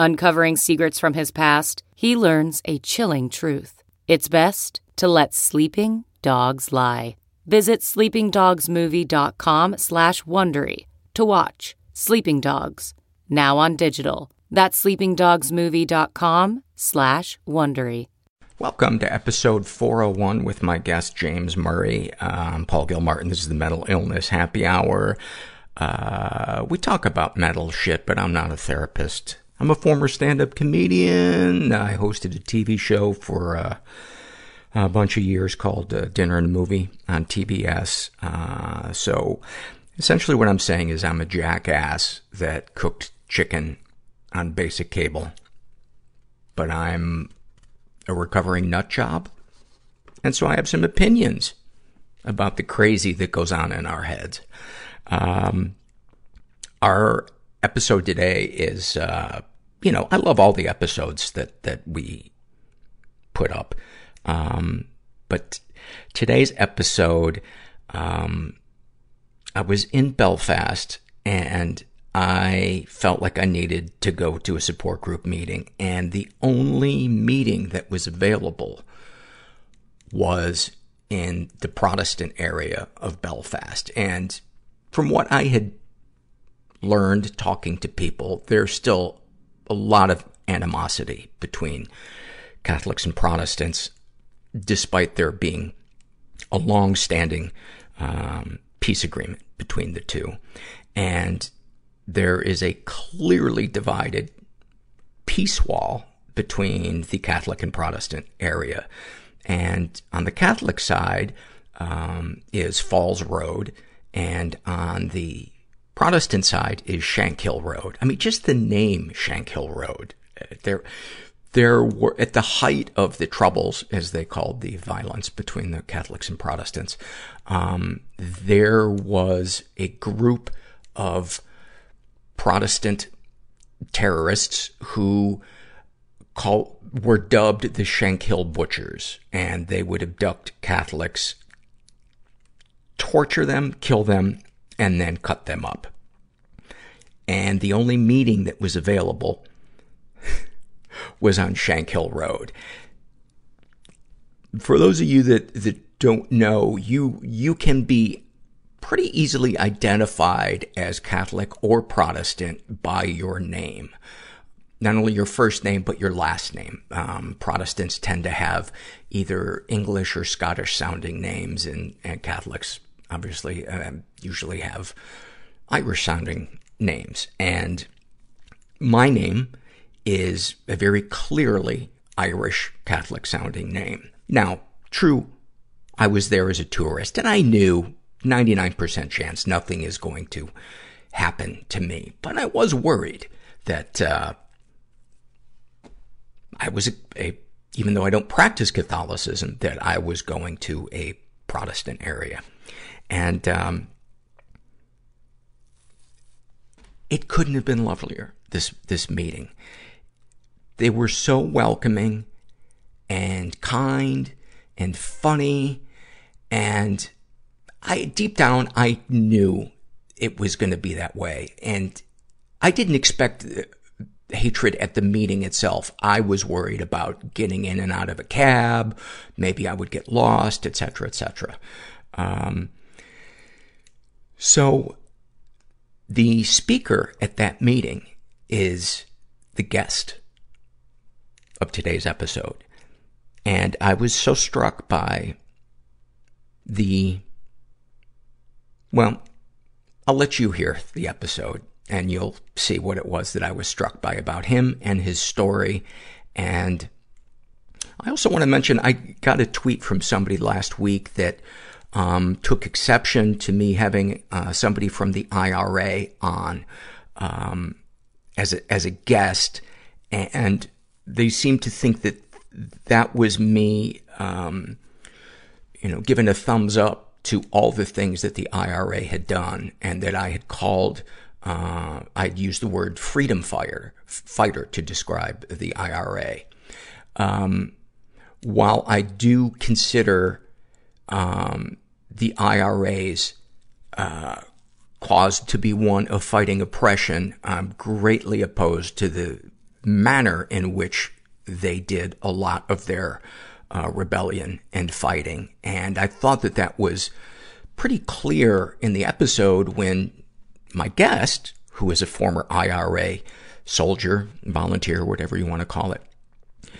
Uncovering secrets from his past, he learns a chilling truth. It's best to let sleeping dogs lie. Visit sleepingdogsmovie.com slash Wondery to watch Sleeping Dogs, now on digital. That's sleepingdogsmovie.com slash Wondery. Welcome to episode 401 with my guest, James Murray. I'm Paul Gilmartin. This is the Mental Illness Happy Hour. Uh, we talk about mental shit, but I'm not a therapist. I'm a former stand-up comedian. I hosted a TV show for uh, a bunch of years called uh, Dinner and a Movie on TBS. Uh, so essentially what I'm saying is I'm a jackass that cooked chicken on basic cable. But I'm a recovering nut job. And so I have some opinions about the crazy that goes on in our heads. Um, our episode today is, uh, you know, I love all the episodes that, that we put up. Um, but today's episode, um, I was in Belfast and I felt like I needed to go to a support group meeting and the only meeting that was available was in the Protestant area of Belfast. And from what I had learned talking to people, there's still a lot of animosity between Catholics and Protestants, despite there being a long-standing um, peace agreement between the two. And there is a clearly divided peace wall between the Catholic and Protestant area. And on the Catholic side um, is Falls Road, and on the Protestant side is Shankill Road. I mean, just the name Shankill Road. There, there were, at the height of the troubles, as they called the violence between the Catholics and Protestants, um, there was a group of Protestant terrorists who call, were dubbed the Shankill Butchers, and they would abduct Catholics, torture them, kill them, and then cut them up. And the only meeting that was available was on Shankill Road. For those of you that, that don't know, you, you can be pretty easily identified as Catholic or Protestant by your name. Not only your first name, but your last name. Um, Protestants tend to have either English or Scottish sounding names, and, and Catholics obviously uh, usually have Irish sounding names. And my name is a very clearly Irish Catholic sounding name. Now, true, I was there as a tourist and I knew 99% chance nothing is going to happen to me. But I was worried that, uh, I was a, a, even though I don't practice Catholicism, that I was going to a Protestant area. And, um, it couldn't have been lovelier, this, this meeting. they were so welcoming and kind and funny. And I, deep down, I knew it was going to be that way. And I didn't expect hatred at the meeting itself. I was worried about getting in and out of a cab. Maybe I would get lost, etc., etc. Um, so the speaker at that meeting is the guest of today's episode. And I was so struck by the, well, I'll let you hear the episode and you'll see what it was that I was struck by about him and his story. And I also want to mention, I got a tweet from somebody last week that um, took exception to me having uh, somebody from the IRA on um, as a, as a guest, and they seemed to think that that was me, um, you know, giving a thumbs up to all the things that the IRA had done, and that I had called uh, I'd use the word freedom fighter, fighter to describe the IRA. Um, while I do consider um, the IRA's uh, cause to be one of fighting oppression, I'm greatly opposed to the manner in which they did a lot of their uh, rebellion and fighting. And I thought that that was pretty clear in the episode when my guest, who is a former IRA soldier, volunteer, whatever you want to call it,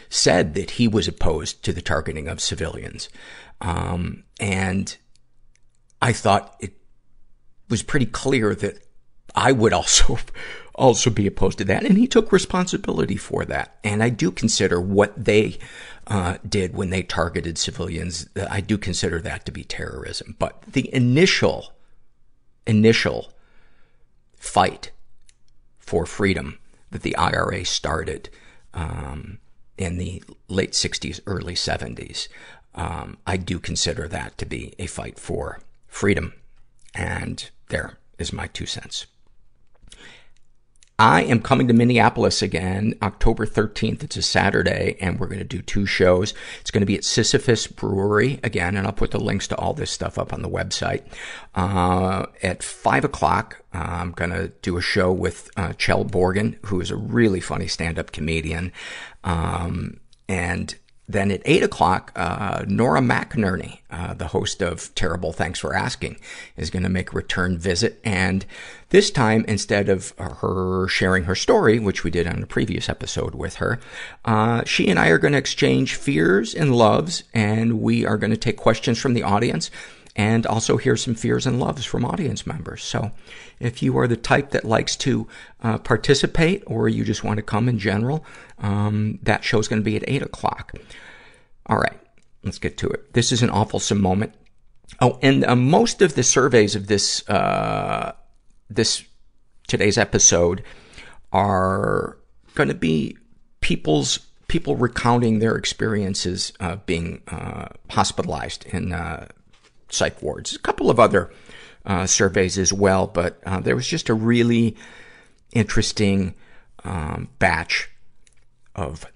said that he was opposed to the targeting of civilians. Um, and I thought it was pretty clear that I would also, also be opposed to that. And he took responsibility for that. And I do consider what they, uh, did when they targeted civilians, I do consider that to be terrorism. But the initial, initial fight for freedom that the IRA started um, in the late 60s, early 70s. Um, I do consider that to be a fight for freedom. And there is my two cents. I am coming to Minneapolis again, October 13th. It's a Saturday, and we're going to do two shows. It's going to be at Sisyphus Brewery again, and I'll put the links to all this stuff up on the website. Uh, at 5 o'clock, I'm going to do a show with uh, Kjell Bjorgen, who is a really funny stand-up comedian. Um, and then at 8 o'clock, uh, Nora McInerny, uh, the host of Terrible Thanks for Asking, is going to make a return visit. And this time, instead of her sharing her story, which we did on a previous episode with her, uh, she and I are going to exchange fears and loves, and we are going to take questions from the audience and also hear some fears and loves from audience members. So if you are the type that likes to uh, participate or you just want to come in general, um, that show's going to be at 8 o'clock. All right, let's get to it. This is an awful moment. Oh, and uh, most of the surveys of this, uh, this today's episode are going to be people's people recounting their experiences uh, being uh, hospitalized in uh, psych wards. A couple of other uh, surveys as well, but uh, there was just a really interesting um, batch of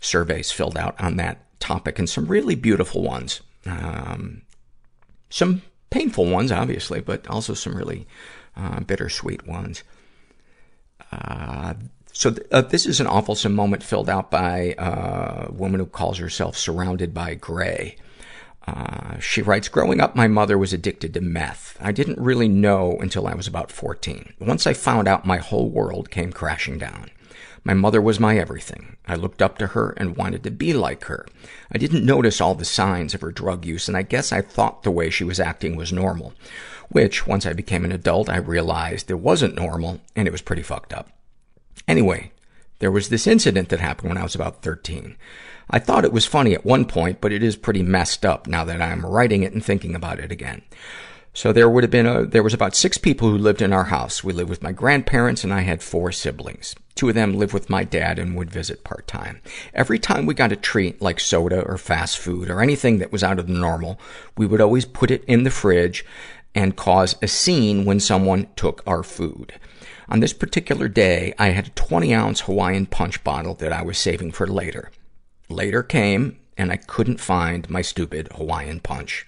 surveys filled out on that topic, and some really beautiful ones. Um, some painful ones, obviously, but also some really uh, bittersweet ones. Uh, so th- uh, this is an awful moment filled out by uh, a woman who calls herself Surrounded by Gray. Uh, she writes, growing up, my mother was addicted to meth. I didn't really know until I was about 14. Once I found out, my whole world came crashing down. My mother was my everything. I looked up to her and wanted to be like her. I didn't notice all the signs of her drug use, and I guess I thought the way she was acting was normal. Which, once I became an adult, I realized it wasn't normal, and it was pretty fucked up. Anyway, there was this incident that happened when I was about 13. I thought it was funny at one point, but it is pretty messed up now that I'm writing it and thinking about it again. So there would have been a, there was about six people who lived in our house. We lived with my grandparents and I had four siblings. Two of them lived with my dad and would visit part time. Every time we got a treat like soda or fast food or anything that was out of the normal, we would always put it in the fridge and cause a scene when someone took our food. On this particular day, I had a 20 ounce Hawaiian punch bottle that I was saving for later. Later came, and I couldn't find my stupid Hawaiian punch.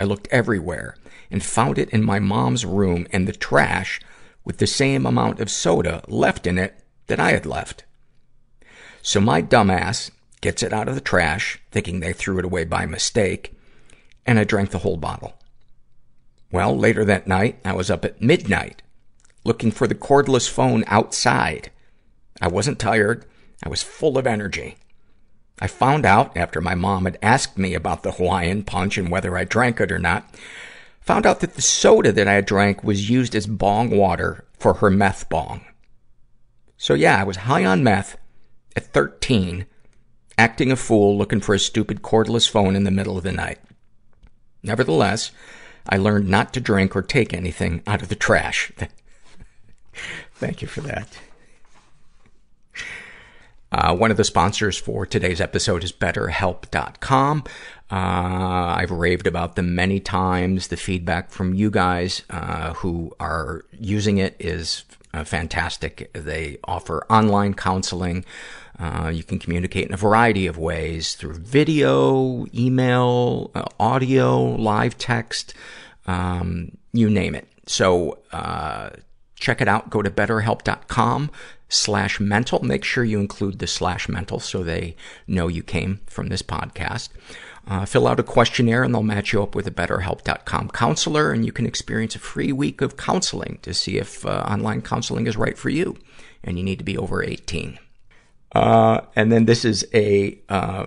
I looked everywhere and found it in my mom's room in the trash with the same amount of soda left in it that I had left. So my dumbass gets it out of the trash, thinking they threw it away by mistake, and I drank the whole bottle. Well, later that night, I was up at midnight looking for the cordless phone outside. I wasn't tired. I was full of energy. I found out after my mom had asked me about the Hawaiian punch and whether I drank it or not, found out that the soda that I drank was used as bong water for her meth bong. So yeah, I was high on meth at 13, acting a fool looking for a stupid cordless phone in the middle of the night. Nevertheless, I learned not to drink or take anything out of the trash. Thank you for that. Uh, one of the sponsors for today's episode is BetterHelp.com. Uh, I've raved about them many times. The feedback from you guys uh, who are using it is uh, fantastic. They offer online counseling. Uh, you can communicate in a variety of ways through video, email, uh, audio, live text, um, you name it. So uh, check it out. Go to betterhelp.com slash mental. Make sure you include the slash mental so they know you came from this podcast. Uh, fill out a questionnaire and they'll match you up with a betterhelp.com counselor and you can experience a free week of counseling to see if uh, online counseling is right for you. And you need to be over 18. Uh, and then this is a, uh,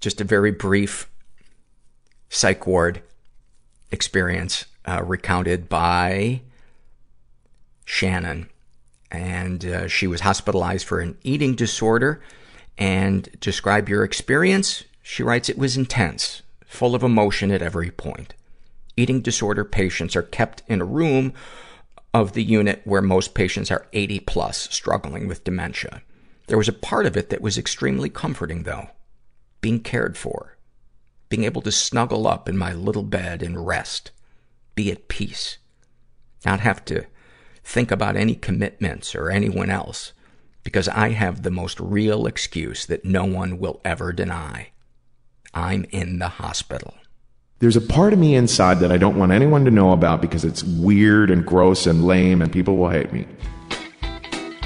just a very brief psych ward experience, uh, recounted by Shannon. And uh, she was hospitalized for an eating disorder. And describe your experience. She writes, it was intense, full of emotion at every point. Eating disorder patients are kept in a room of the unit where most patients are 80 plus, struggling with dementia. There was a part of it that was extremely comforting, though. Being cared for. Being able to snuggle up in my little bed and rest. Be at peace. Not have to think about any commitments or anyone else because I have the most real excuse that no one will ever deny. I'm in the hospital. There's a part of me inside that I don't want anyone to know about because it's weird and gross and lame and people will hate me.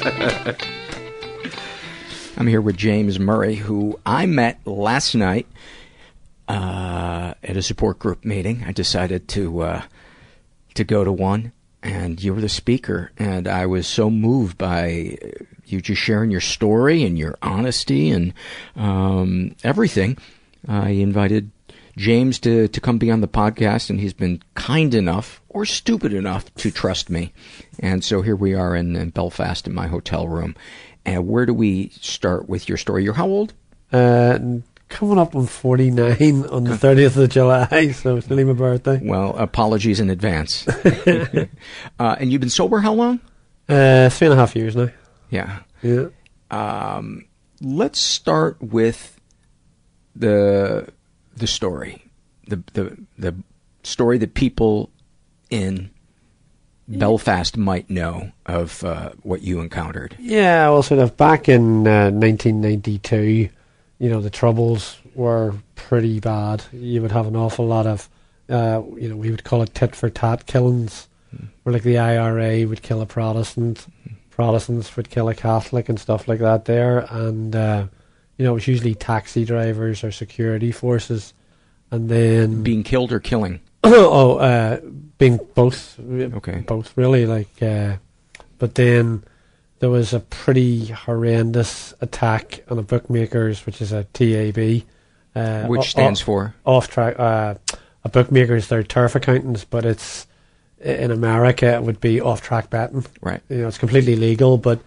I'm here with James Murray, who I met last night uh, at a support group meeting. I decided to uh, to go to one, and you were the speaker, and I was so moved by you just sharing your story and your honesty and um, everything. I invited James to, to come be on the podcast, and he's been kind enough or stupid enough to trust me. And so here we are in, in Belfast in my hotel room. And where do we start with your story? You're how old? Uh, coming up on 49 on the 30th of July, so it's nearly my birthday. Well, apologies in advance. uh, and you've been sober how long? Uh, three and a half years now. Yeah. Yeah. Um, let's start with the the story, the the the story that people in Belfast might know of uh, what you encountered. Yeah, well, sort of back in uh, 1992, you know, the troubles were pretty bad. You would have an awful lot of, uh, you know, we would call it tit for tat killings, mm. where like the IRA would kill a Protestant, mm. Protestants would kill a Catholic and stuff like that there, and uh, you know, it was usually taxi drivers or security forces, and then being killed or killing. oh, uh, being both. Okay. Both really like, uh, but then there was a pretty horrendous attack on a bookmakers, which is a TAB, uh, Which stands o- for? off track. Uh, a bookmakers, they're turf accountants, but it's in America it would be off track betting. Right. You know, it's completely legal, but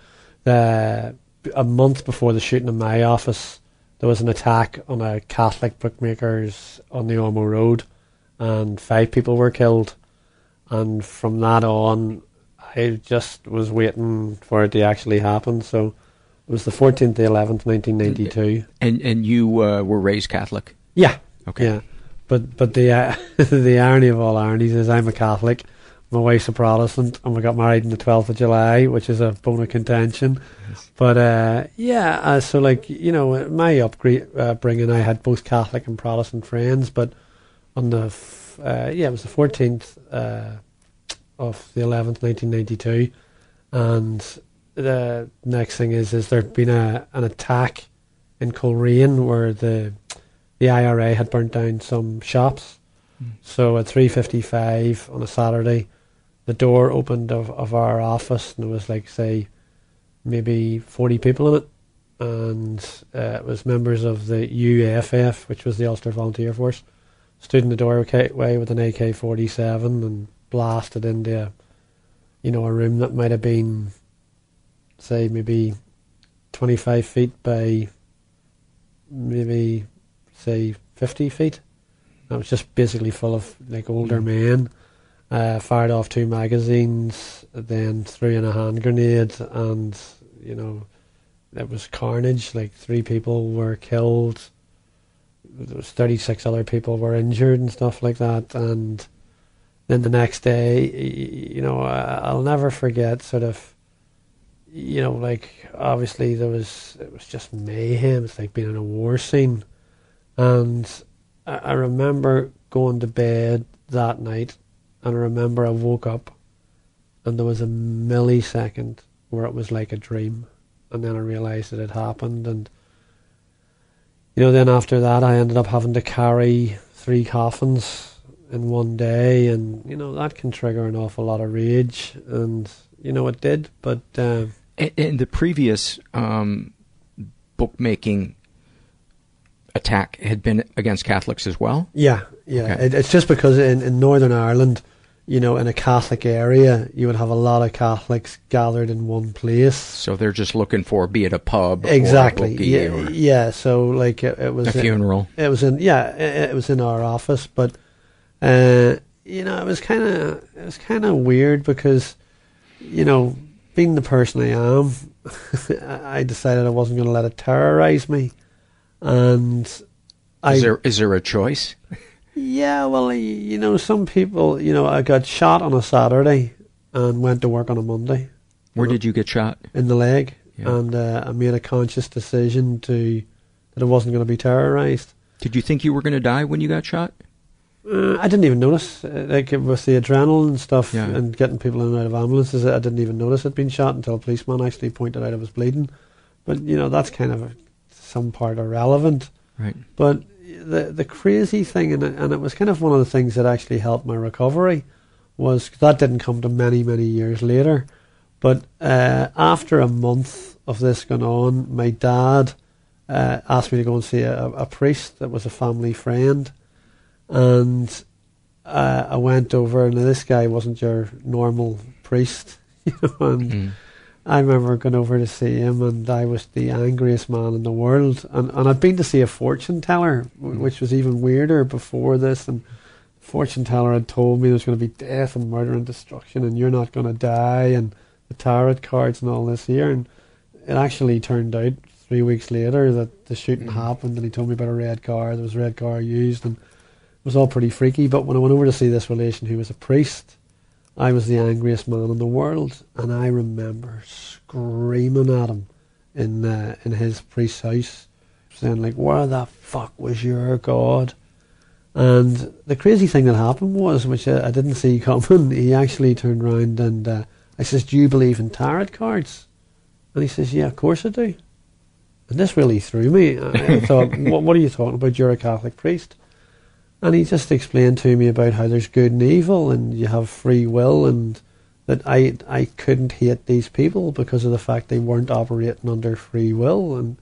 the, a month before the shooting in my office, there was an attack on a Catholic bookmakers on the Ormeau Road, and five people were killed. And from that on, I just was waiting for it to actually happen. So it was the 14th the 11th, 1992. And and you uh, were raised Catholic. Yeah. Okay. Yeah. But but the uh, the irony of all ironies is I'm a Catholic, my wife's a Protestant, and we got married on the 12th of July, which is a bone of contention. But uh, yeah, uh, so like you know, my upbringing, I had both Catholic and Protestant friends, but on the f- uh, yeah, it was the 14th uh, of the 11th, 1992, and the next thing is is there'd been a an attack in Coleraine where the the IRA had burnt down some shops. So at three fifty five on a Saturday, the door opened of, of our office and there was like say maybe forty people in it, and uh, it was members of the UFF, which was the Ulster Volunteer Force, stood in the doorway with an AK forty seven and blasted into, you know, a room that might have been, say maybe twenty five feet by maybe say 50 feet. It was just basically full of like older men. Uh, fired off two magazines, then threw in a hand grenade, and you know, it was carnage. Like three people were killed. There was 36 other people were injured and stuff like that. And then the next day, you know, I'll never forget sort of you know, like obviously there was it was just mayhem. It's like being in a war scene, and I, I remember going to bed that night, and I remember I woke up, and there was a millisecond where it was like a dream, and then I realised it had happened, and you know, then after that I ended up having to carry three coffins in one day, and you know that can trigger an awful lot of rage, and you know it did, but. Uh, and the previous um, bookmaking attack had been against Catholics as well. Yeah, yeah. Okay. It, it's just because in, in Northern Ireland, you know, in a Catholic area, you would have a lot of Catholics gathered in one place. So they're just looking for, be it a pub, Exactly. or a yeah, yeah. So like it, it was a funeral. It was in yeah, it, it was in our office, but uh, you know, it was kind of it was kind of weird because you know, being the person I am, I decided I wasn't going to let it terrorize me, and I Is there is there a choice? yeah, well, you know, some people, you know, I got shot on a Saturday and went to work on a Monday. Where did you get shot? In the leg, Yeah. and uh, I made a conscious decision to that I wasn't going to be terrorized. Did you think you were going to die when you got shot? Uh, I didn't even notice, uh, like with the adrenaline and stuff, Yeah. and getting people in and out of ambulances. I didn't even notice I'd been shot until a policeman actually pointed out I was bleeding. But you know, that's kind of some part irrelevant. Right. But the the crazy thing, and it, and it was kind of one of the things that actually helped my recovery, was that didn't come to many many years later. But uh, after a month of this going on, my dad uh, asked me to go and see a, a priest that was a family friend, and uh, I went over. And this guy wasn't your normal priest, you know, and. I remember going over to see him, and I was the angriest man in the world. And and I'd been to see a fortune teller, w- hmm. which was even weirder before this. And fortune teller had told me there's going to be death and murder and destruction, and you're not going to die, and the tarot cards and all this here. And it actually turned out three weeks later that the shooting hmm. happened, and he told me about a red car. There was a red car used, and it was all pretty freaky. But when I went over to see this relation, who was a priest. I was the angriest man in the world, and I remember screaming at him in uh, in his priest's house, saying like, "Where the fuck was your God?" And the crazy thing that happened was, which I, I didn't see coming, he actually turned round and uh, I says, "Do you believe in tarot cards?" And he says, "Yeah, of course I do." And this really threw me. I thought, what, what are you talking about? You're a Catholic priest. And he just explained to me about how there's good and evil and you have free will and that I I couldn't hate these people because of the fact they weren't operating under free will and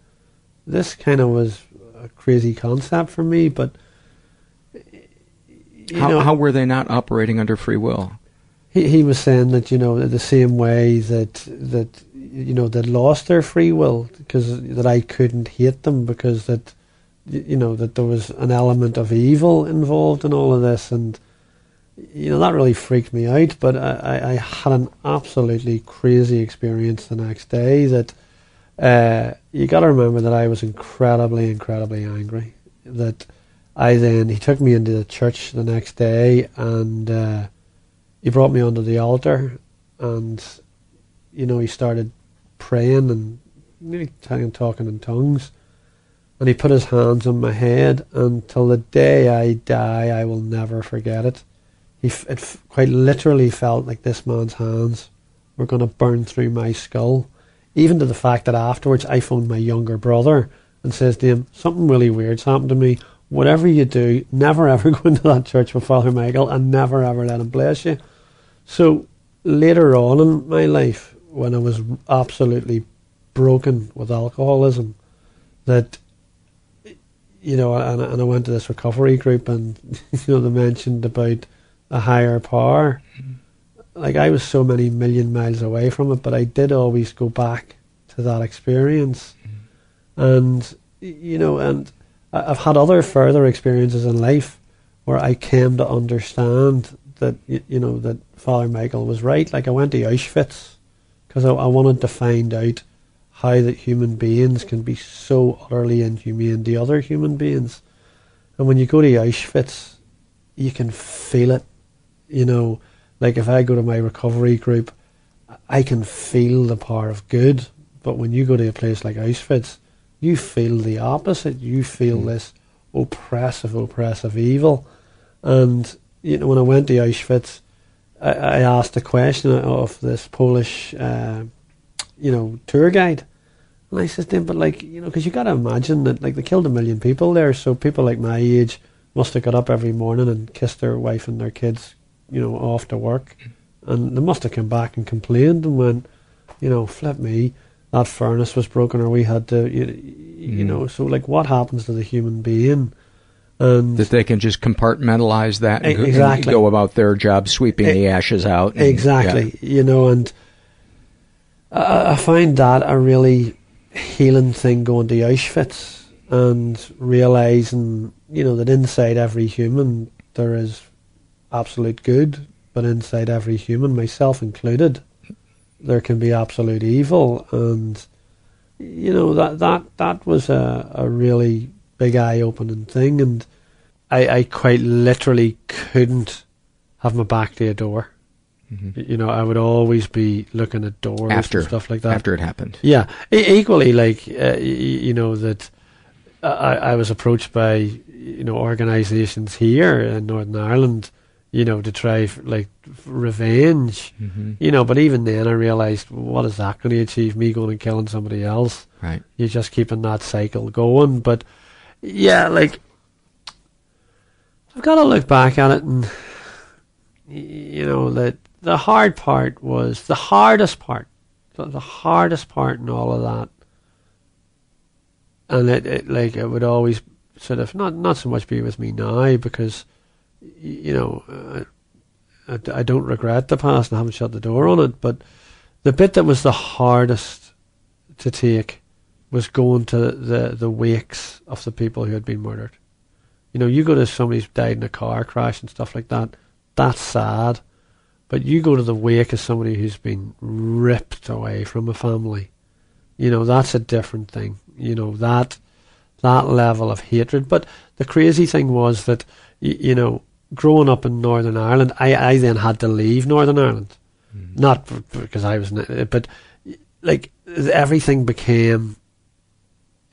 this kind of was a crazy concept for me but How, know, how were they not operating under free will? he he was saying that you know the same way that that you know they lost their free will because that I couldn't hate them because that you know that there was an element of evil involved in all of this and you know that really freaked me out but I, I had an absolutely crazy experience the next day that uh, you got to remember that I was incredibly incredibly angry that I then he took me into the church the next day and uh, he brought me onto the altar and you know he started praying and talking in tongues and he put his hands on my head and till the day I die I will never forget it. He f- it f- quite literally felt like this man's hands were going to burn through my skull. Even to the fact that afterwards I phoned my younger brother and says to him something really weird's happened to me. Whatever you do never ever go into that church with Father Michael and never ever let him bless you. So later on in my life, when I was absolutely broken with alcoholism, that you know, and, and I went to this recovery group, and you know, they mentioned about a higher power. Like I was so many million miles away from it, but I did always go back to that experience, and you know, and I've had other further experiences in life where I came to understand that you know that Father Michael was right. Like I went to Auschwitz because I, I wanted to find out how that human beings can be so utterly inhumane to other human beings. And when you go to Auschwitz, you can feel it. You know, like if I go to my recovery group, I can feel the power of good. But when you go to a place like Auschwitz, you feel the opposite. You feel this oppressive, oppressive evil. And you know, when I went to Auschwitz, I, I asked a question of this Polish, uh, you know, tour guide, and I said to him, "But like, you know, because you got to imagine that like they killed a million people there, so people like my age must have got up every morning and kissed their wife and their kids, you know, off to work, and they must have come back and complained and went, you know, flip me." That furnace was broken, or we had to, you, you Mm. know. So, like, what happens to the human being? And That they can just compartmentalize that and, exactly. go about their job sweeping E- the ashes out. and- Exactly, you know, and I, I find that a really healing thing going to Auschwitz and realizing, you know, that inside every human there is absolute good, but inside every human, myself included, there can be absolute evil, and you know that that that was a a really big eye opening thing, and I I quite literally couldn't have my back to a door. You know, I would always be looking at doors After- and stuff like that. after it happened. Yeah, e- equally like uh, y- you know that I, I was approached by you know organisations here in Northern Ireland, you know, to try f- like f- revenge. Mhm. You know, but even then I realised what is that going to achieve? Me going and killing somebody else? Right. You're just keeping that cycle going. But yeah, like I've got to look back at it and y- you know that the hard part was the hardest part the, hardest part in all of that and it, it like it would always sort of not not so much be with me now because you know uh, I, I don't regret the past and I haven't shut the door on it but the bit that was the hardest to take was going to the the wakes of the people who had been murdered you know, you go to somebody's died in a car crash and stuff like that, that's sad. But you go to the wake of somebody who's been ripped away from a family, you know, that's a different thing. You know, that that level of hatred. But the crazy thing was that, y- you know, growing up in Northern Ireland, I, I then had to leave Northern Ireland. Hmm. Not b- because I was, uh, but like everything became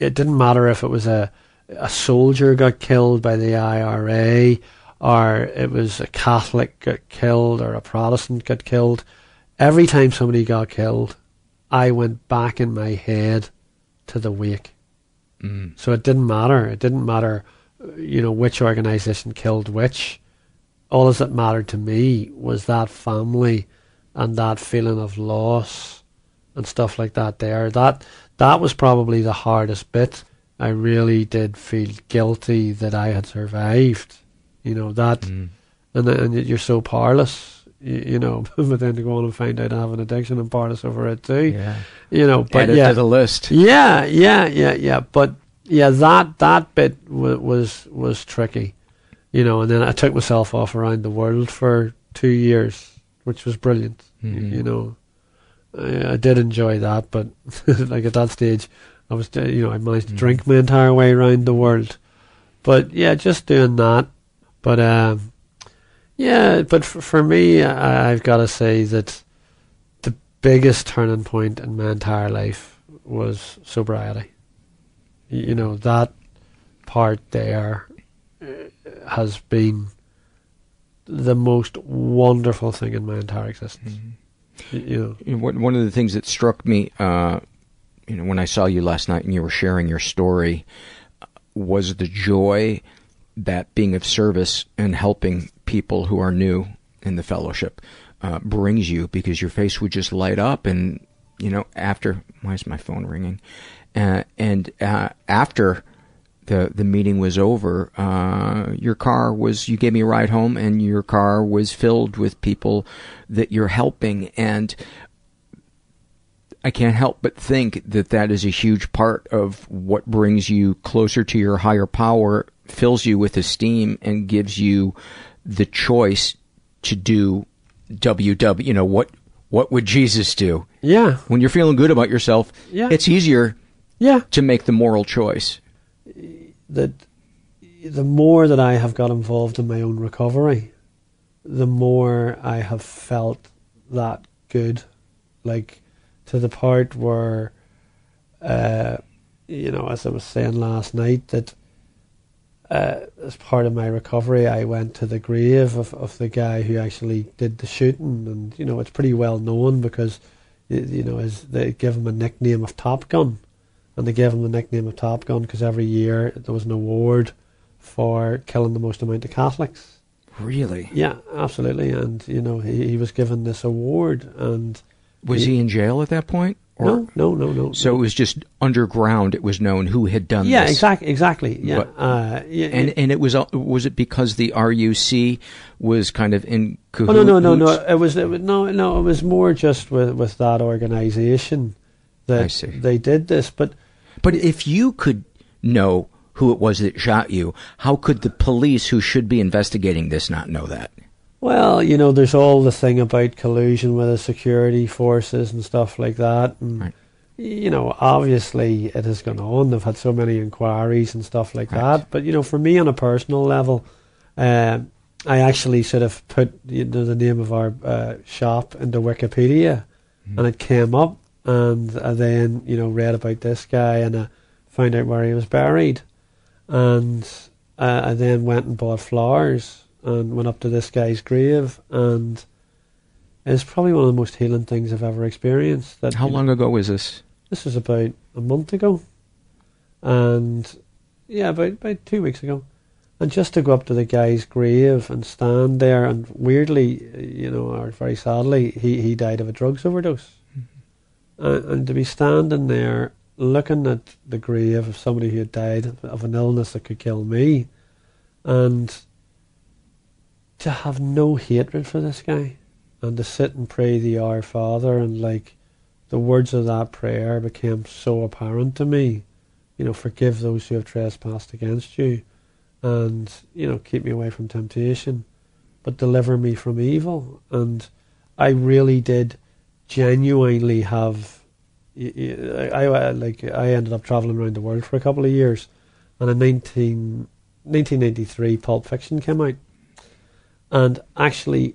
it didn't matter if it was a a soldier got killed by the IRA or it was a Catholic got killed or a Protestant got killed. Every time somebody got killed, I went back in my head to the wake. Mm. So it didn't matter. It didn't matter, you know, which organisation killed which. All that mattered to me was that family and that feeling of loss and stuff like that. There, that that was probably the hardest bit. I really did feel guilty that I had survived. You know that, Mm. and and you're so powerless. You, you know, but then to go on and find out I have an addiction and powerless over it too. Yeah. You know, but yeah, the list. yeah, yeah, yeah, yeah. But yeah, that that bit w- was was tricky, you know. And then I took myself off around the world for two years, which was brilliant. Mhm. You, know, I, I did enjoy that, but like at that stage, I was uh, you know I managed to drink my entire way around the world. But yeah, just doing that. But um, yeah, but for, for me, I, I've got to say that the biggest turning point in my entire life was sobriety. You know, that part there uh, has been the most wonderful thing in my entire existence. Y- You know, You know, one one of the things that struck me, uh, you know, when I saw you last night and you were sharing your story, uh, was the joy that being of service and helping people who are new in the fellowship uh, brings you, because your face would just light up, and you know, after why is my phone ringing? Uh, and uh, after the the meeting was over, uh, your car was you gave me a ride home, and your car was filled with people that you're helping, and I can't help but think that that is a huge part of what brings you closer to your higher power, fills you with esteem, and gives you the choice to do WW. You know what? What would Jesus do? Yeah. When you're feeling good about yourself, Yeah. it's easier. Yeah. To make the moral choice. that the more that I have got involved in my own recovery, the more I have felt that good, like to the part where, uh, you know, as I was saying last night, that uh, as part of my recovery, I went to the grave of, of the guy who actually did the shooting, and you know, it's pretty well known because, you know, as they give him a nickname of Top Gun and they gave him the nickname of Top Gun because every year there was an award for killing the most amount of Catholics. Really? Yeah, absolutely. And you know, he, he was given this award, and Was he in jail at that point? No, no, no, no. So it was just underground. It was known who had done yeah, this. exactly, exactly. Yeah, But- uh, yeah. and and it was uh, was it because the RUC was kind of in oh no, no, no, no. It was, it was no, no. It was more just with with that organisation that they did this, but But if you could know who it was that shot you, how could the police, who should be investigating this, not know that? Well, you know, there's all the thing about collusion with the security forces and stuff like that. And, you know, obviously it has gone on. They've had so many inquiries and stuff like that. But, you know, for me on a personal level, um, I actually sort of put you know, the name of our uh, shop into Wikipedia and it came up. And I then, you know, read about this guy and I found out where he was buried. And uh, I then went and bought flowers and went up to this guy's grave and it's probably one of the most healing things I've ever experienced. That How you know, long ago was this? This was about a month ago, and yeah, about about two weeks ago. And just to go up to the guy's grave and stand there, and weirdly, you know, or very sadly, he he died of a drugs overdose. Mm-hmm. And, and to be standing there looking at the grave of somebody who had died of an illness that could kill me, and to have no hatred for this guy and to sit and pray the Our Father and like the words of that prayer became so apparent to me. You know, forgive those who have trespassed against you and, you know, keep me away from temptation, but deliver me from evil. And I really did genuinely have I, I like I ended up traveling around the world for a couple of years and in 19, 1993 Pulp Fiction came out and actually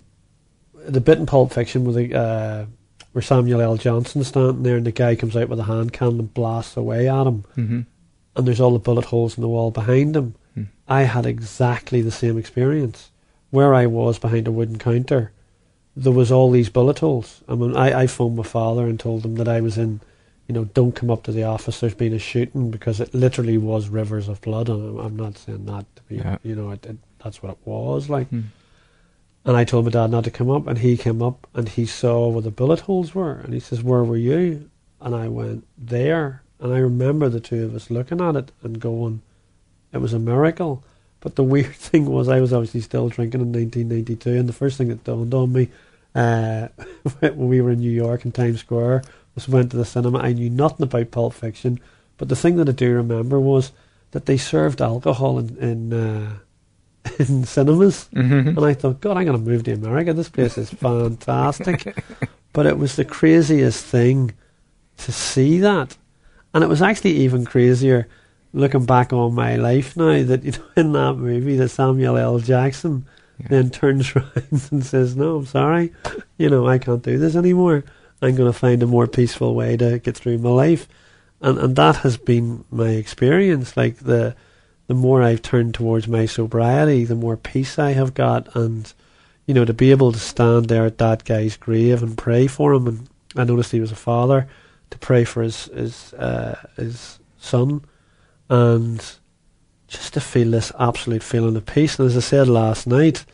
the bit in Pulp Fiction with the, uh, where Samuel L. Johnson standing there and the guy comes out with a hand cannon and blasts away at him, Mhm. and there's all the bullet holes in the wall behind him. Hmm. I had exactly the same experience. Where I was behind a wooden counter, there was all these bullet holes. I mean, I, I phoned my father and told him that I was in, you know, don't come up to the office. There's been a shooting because it literally was rivers of blood. And I'm- I'm not saying that to be, Yeah. you know, it, it, that's what it was like. Hmm. And I told my dad not to come up, and he came up and he saw where the bullet holes were, and he says, "Where were you?" And I went there, and I remember the two of us looking at it and going, "It was a miracle." But the weird thing was, I was obviously still drinking in 1992, and the first thing that dawned on me uh, when we were in New York in Times Square was went to the cinema. I knew nothing about Pulp Fiction, but the thing that I do remember was that they served alcohol in in, uh, in cinemas, Mhm. and I thought, God, I'm going to move to America. This place is fantastic. but it was the craziest thing to see that, and it was actually even crazier looking back on my life now that you know in that movie that Samuel L. Jackson then turns around and says, "No, I'm sorry, you know I can't do this anymore. I'm going to find a more peaceful way to get through my life," and and that has been my experience. Like the the more I've turned towards my sobriety, the more peace I have got, and you know to be able to stand there at that guy's grave and pray for him, and I noticed he was a father to pray for his his uh, his son, and just to feel this absolute feeling of peace. And as I said last night,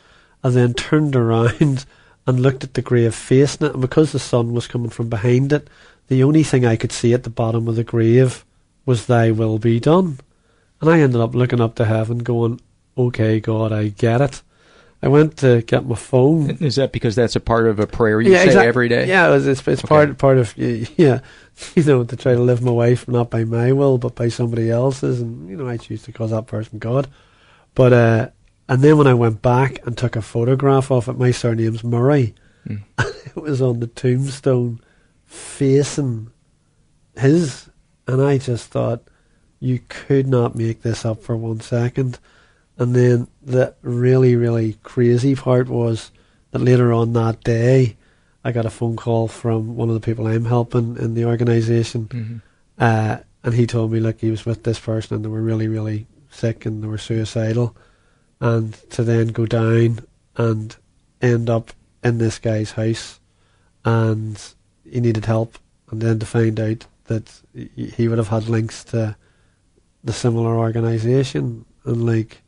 I then turned around and looked at the grave facing it, and because the sun was coming from behind it, the only thing I could see at the bottom of the grave was "Thy will be done." And I ended up looking up to heaven, going, "Okay, God, I get it." I went to get my phone. Is that because that's a part of a prayer you say exact- every day? Yeah, it's, it's, it's Okay. part part of yeah, you know, to try to live my life not by my will but by somebody else's, and you know, I choose to call that person God. But uh, and then when I went back and took a photograph of it, my surname's Murray. Hmm. it was on the tombstone, facing his, and I just thought, you could not make this up for one second. And then the really, really crazy part was that later on that day, I got a phone call from one of the people I'm helping in the organisation. Mhm. Uh, and he told me, look, he was with this person and they were really, really sick and they were suicidal. And to then go down and end up in this guy's house and he needed help. And then to find out that he would have had links to the similar organisation and like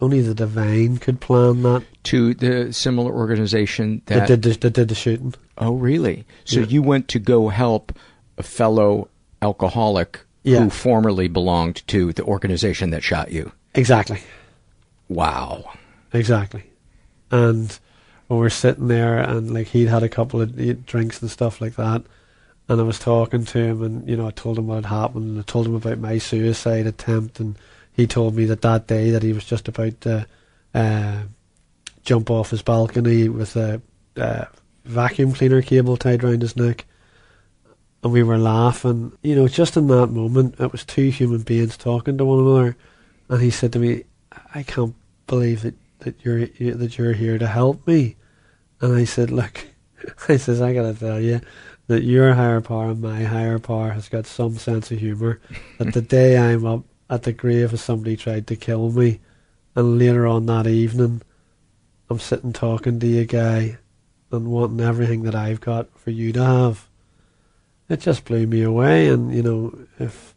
only the divine could plan that. To the similar organization that, That did the, that did the shooting. Oh, really? So Yeah. you went to go help a fellow alcoholic Yeah. who formerly belonged to the organization that shot you. Exactly. Wow. Exactly. And we were sitting there, and like he'd had a couple of drinks and stuff like that. And I was talking to him, and you know, I told him what had happened, and I told him about my suicide attempt, and he told me that that day that he was just about to uh, jump off his balcony with a vacuum cleaner cable tied round his neck. And we were laughing, you know, just in that moment, it was two human beings talking to one another. And he said to me, I can't believe that, that you're that you're here to help me. And I said, look, I says I gotta tell you that your higher power and my higher power has got some sense of humour. that the day I'm up at the grave of somebody tried to kill me, and later on that evening, I'm sitting talking to you, guy, and wanting everything that I've got for you to have. It just blew me away, and you know, if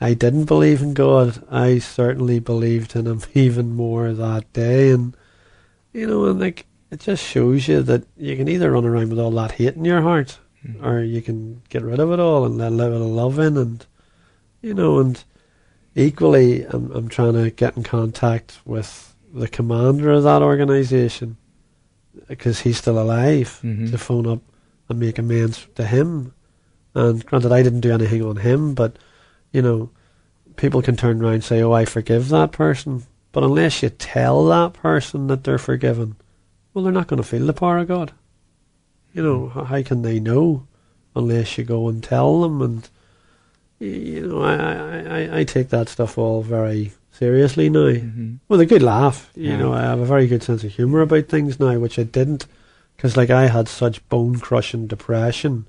I didn't believe in God, I certainly believed in Him even more that day, and you know, and like it just shows you that you can either run around with all that hate in your heart, or you can get rid of it all and let a little love in, and you know, and equally, I'm I'm trying to get in contact with the commander of that organisation because he's still alive Mhm. to phone up and make amends to him. And granted, I didn't do anything on him, but you know, people can turn around and say, "Oh, I forgive that person," but unless you tell that person that they're forgiven, well, they're not going to feel the power of God. You know, how can they know unless you go and tell them? And you know, I I, I, take that stuff all very seriously now. Mm-hmm. With a good laugh, you Yeah. know, I have a very good sense of humour about things now, which I didn't, because like I had such bone crushing depression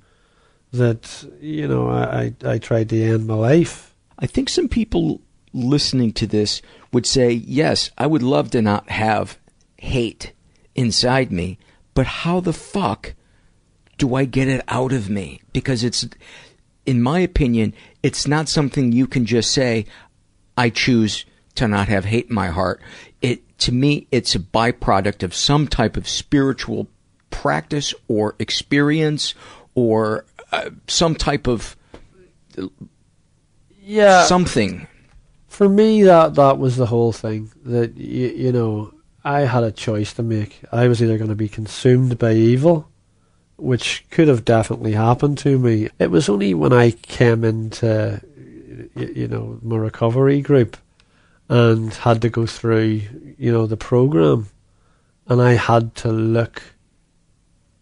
that you know I, I I tried to end my life. I think some people listening to this would say, yes, I would love to not have hate inside me, but how the fuck do I get it out of me? Because it's in my opinion, it's not something you can just say, I choose to not have hate in my heart. It, to me, it's a byproduct of some type of spiritual practice or experience or uh, some type of yeah something. For me, that that was the whole thing. That you, you know, I had a choice to make. I was either going to be consumed by evil, which could have definitely happened to me. It was only when I came into, you, know, my recovery group, and had to go through, you know, the program, and I had to look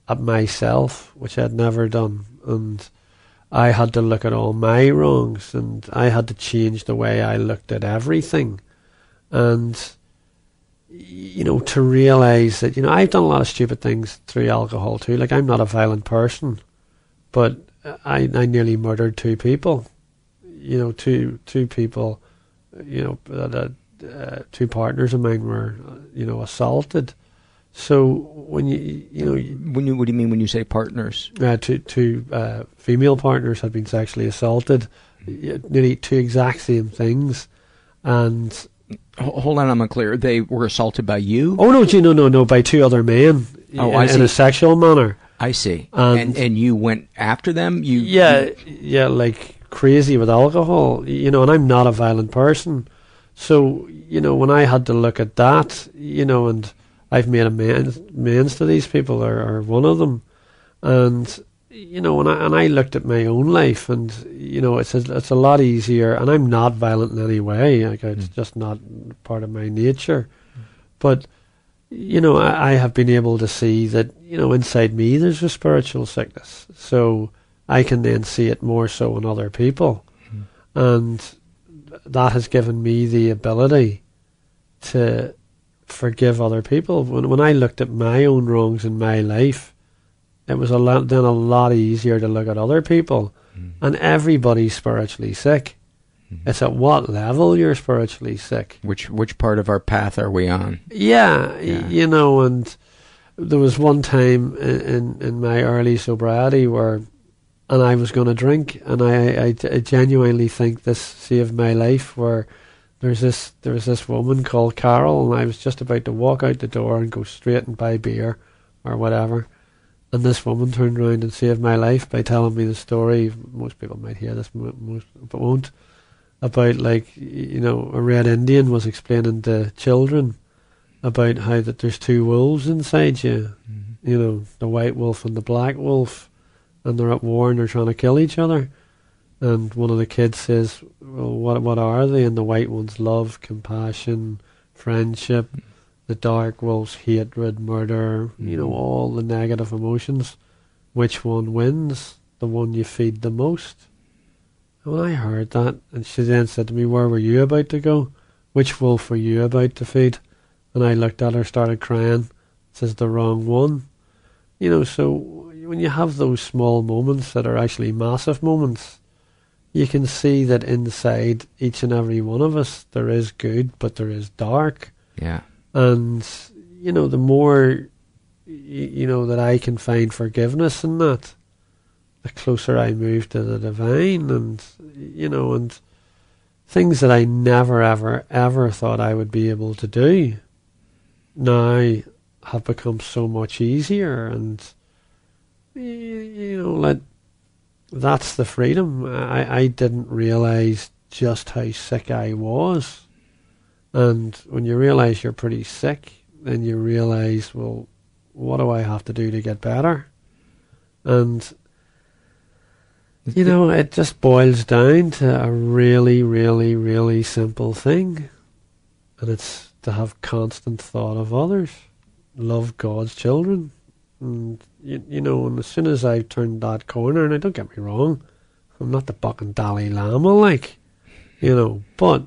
at myself, which I'd never done, and I had to look at all my wrongs, and I had to change the way I looked at everything, and you know, to realize that you know I've done a lot of stupid things through alcohol too. Like I'm not a violent person, but I I nearly murdered two people, you know, two two people, you know, that uh, two partners of mine were, you know, assaulted so when you you know when you what do you mean when you say partners? Uh, two two uh, female partners had been sexually assaulted, nearly two exact same things, and hold on, I'm unclear. They were assaulted by you? Oh no, no, no, no, by two other men. Oh, in, I see. in a sexual manner. I see. And, and and you went after them. You yeah you, yeah like crazy with alcohol, you know. And I'm not a violent person, so you know when I had to look at that, you know, and I've made amends, amends to these people, or, or one of them, and you know, and I and I looked at my own life, and you know, it's a, it's a lot easier, and I'm not violent in any way. Like it's mm. just not part of my nature, mm. but you know, I, I have been able to see that you know inside me there's a spiritual sickness, so I can then see it more so in other people, mm. and that has given me the ability to forgive other people. When when I looked at my own wrongs in my life, it was a lot then a lot easier to look at other people. Mm. And everybody's spiritually sick. Mm-hmm. It's at what level you're spiritually sick. Which which part of our path are we on? Yeah, yeah. you know, and there was one time in, in, in my early sobriety where and I was going to drink, and I, I, I genuinely think this saved my life. Where there's this there was this woman called Carol, and I was just about to walk out the door and go straight and buy beer or whatever. And this woman turned around and saved my life by telling me the story. Most people might hear this, most but won't. About like you know, a red Indian was explaining to children about how that there's two wolves inside you. Mm-hmm. You know, the white wolf and the black wolf, and they're at war and they're trying to kill each other. And one of the kids says, "Well, what what are they?" And the white ones love, compassion, friendship. The dark wolves hatred, murder. You know mm-hmm. all the negative emotions. Which one wins? The one you feed the most. And when I heard that, and she then said to me, "Where were you about to go? Which wolf were you about to feed?" And I looked at her, started crying. Says the wrong one. You know, so when you have those small moments that are actually massive moments, you can see that inside each and every one of us there is good, but there is dark. Yeah. And you know, the more you know that I can find forgiveness in that, the closer I move to the divine, and you know, and things that I never, ever, ever thought I would be able to do now have become so much easier, and you know, let that's the freedom. I, I didn't realize just how sick I was. And when you realize you're pretty sick, then you realize, well, what do I have to do to get better? And, you know, it just boils down to a really, really, really simple thing. And it's to have constant thought of others, love God's children, and you, you know, and as soon as I turned that corner, and I don't get me wrong, I'm not the fucking Dalai Lama, like, you know, but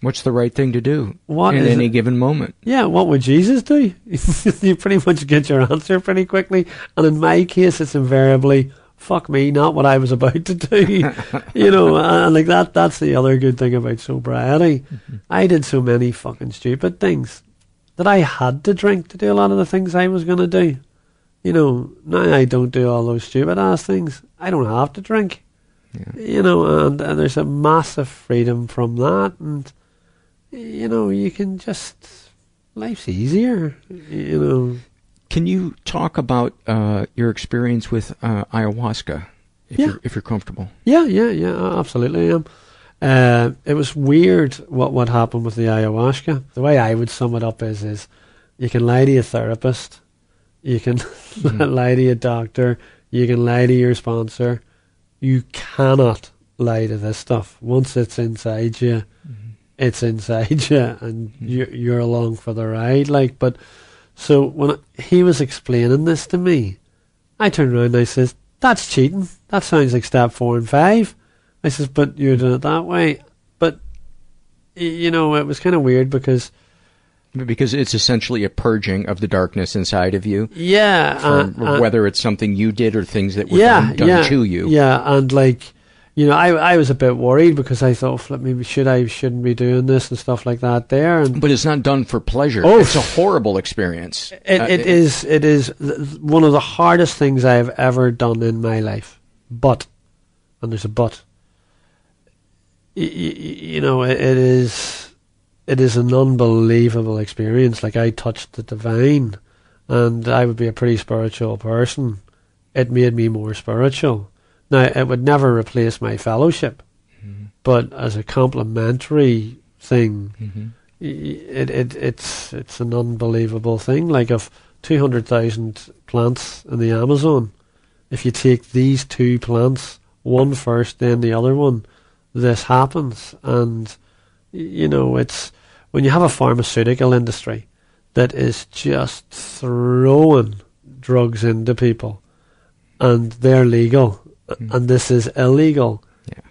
what's the right thing to do what in any it? given moment? Yeah, what would Jesus do? you pretty much get your answer pretty quickly, and in my case, it's invariably fuck me, not what I was about to do. you know, and like that that's the other good thing about sobriety. Mm-hmm. I did so many fucking stupid things that I had to drink to do a lot of the things I was going to do. You know, now I don't do all those stupid ass things. I don't have to drink. You know, and, and there's a massive freedom from that, and you know, you can just life's easier. You know. Can you talk about uh, your experience with uh, ayahuasca, if Yeah. you're if you're comfortable? Yeah, yeah, yeah, absolutely. Um, uh, it was weird what what happened with the ayahuasca. The way I would sum it up is is you can lie to your therapist, you can lie to your doctor, you can lie to your sponsor. You cannot lie to this stuff. Once it's inside you, it's inside you, and you're, you're along for the ride. Like, but so when I- he was explaining this to me, I turned around and I says, "That's cheating. That sounds like step four and five. I says, "But you're doing it that way." But you know, it was kind of weird because Because it's essentially a purging of the darkness inside of you. Yeah, uh, uh, whether it's something you did or things that were yeah, done, done yeah, to you. Yeah, and like, you know, I I was a bit worried because I thought, flip, maybe should I shouldn't be doing this and stuff like that there. And But it's not done for pleasure. Oh. it's a horrible experience. It, Uh, it is it is th- one of the hardest things I have ever done in my life. But, and there's a but. Y- y- y- you know, it, it is it is an unbelievable experience. Like I touched the divine, and I would be a pretty spiritual person. It made me more spiritual. Now it would never replace my fellowship, but as a complementary thing, Mhm. it, it it's it's an unbelievable thing. Like of two hundred thousand plants in the Amazon, if you take these two plants, one first, then the other one, this happens. And you know, it's when you have a pharmaceutical industry that is just throwing drugs into people, and they're legal, Mm. and this is illegal.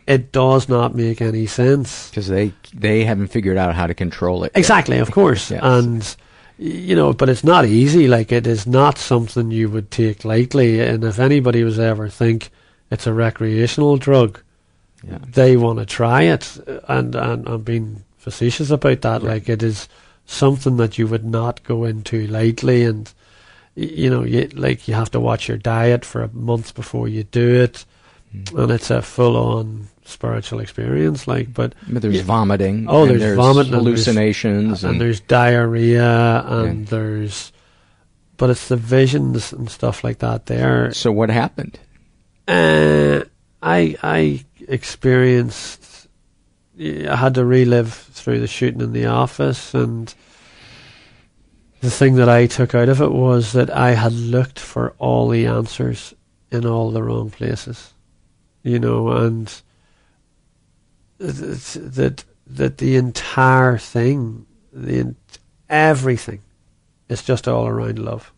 It does not make any sense. because they they haven't figured out how to control it. yet. Exactly, of course. Yes. And you know, but it's not easy. Like it is not something you would take lightly. And if anybody was ever think it's a recreational drug, Yeah. they want to try it. And and I'm being facetious about that. Like it is something that you would not go into lightly. And you know, you like you have to watch your diet for a month before you do it. Mm. And it's a full-on spiritual experience, like. But But there's Yeah. vomiting. Oh, and there's, there's vomiting, and hallucinations, and, and- there's diarrhea, and there's, but it's the visions and stuff like that. There. So what happened? Uh, I I experienced. I had to relive through the shooting in the office, and the thing that I took out of it was that I had looked for all the answers in all the wrong places, you know, and that that the entire thing, the everything, is just all around love.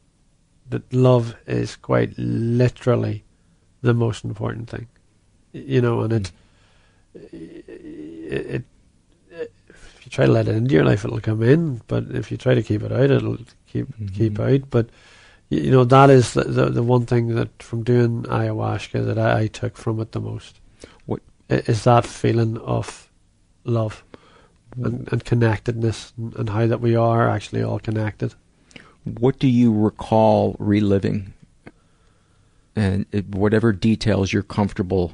That love is quite literally the most important thing, you know, and it, hmm. it, it, you try to let it into your life, it'll come in. But if you try to keep it out, it'll keep mm-hmm. keep out. But you know that is the, the the one thing that from doing ayahuasca that I, I took from it the most. What is that feeling of love and, and connectedness, and, and how that we are actually all connected. What do you recall reliving? And it, whatever details you're comfortable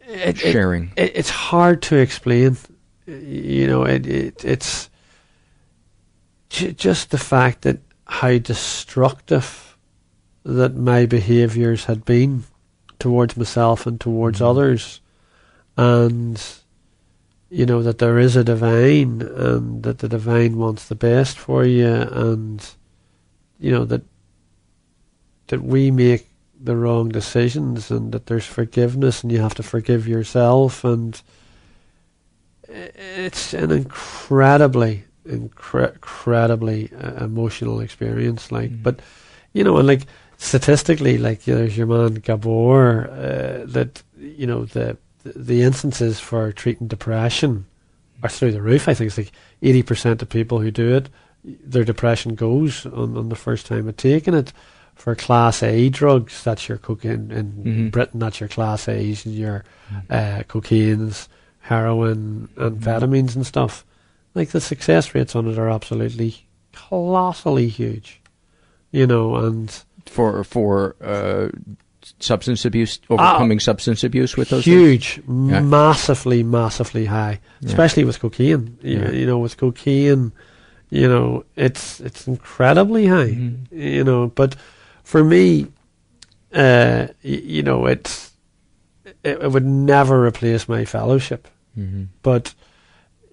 it- sharing. it- it's hard to explain. You know, it, it it's ju- just the fact that how destructive that my behaviours had been towards myself and towards mm-hmm. others, and you know that there is a divine, and that the divine wants the best for you, and you know that that we make the wrong decisions and that there's forgiveness and you have to forgive yourself and it's an incredibly incre- incredibly uh, emotional experience like but you know and like statistically like there's your man Gabor uh, that you know the the instances for treating depression are through the roof. I think it's like 80% of people who do it their depression goes on, on the first time of taking it. For class A drugs, that's your cocaine in Mhm. Britain, that's your class A's and your uh, cocaines, heroin, amphetamines and stuff. Like the success rates on it are absolutely colossally huge, you know. And for for uh, substance abuse, overcoming substance abuse with those? Huge. Yeah. massively, massively high, Yeah. especially with cocaine. You, Yeah. you know, with cocaine, you know, it's it's incredibly high. Mm-hmm. You know, but for me, uh, y- you know, it's it, it would never replace my fellowship. Mhm. But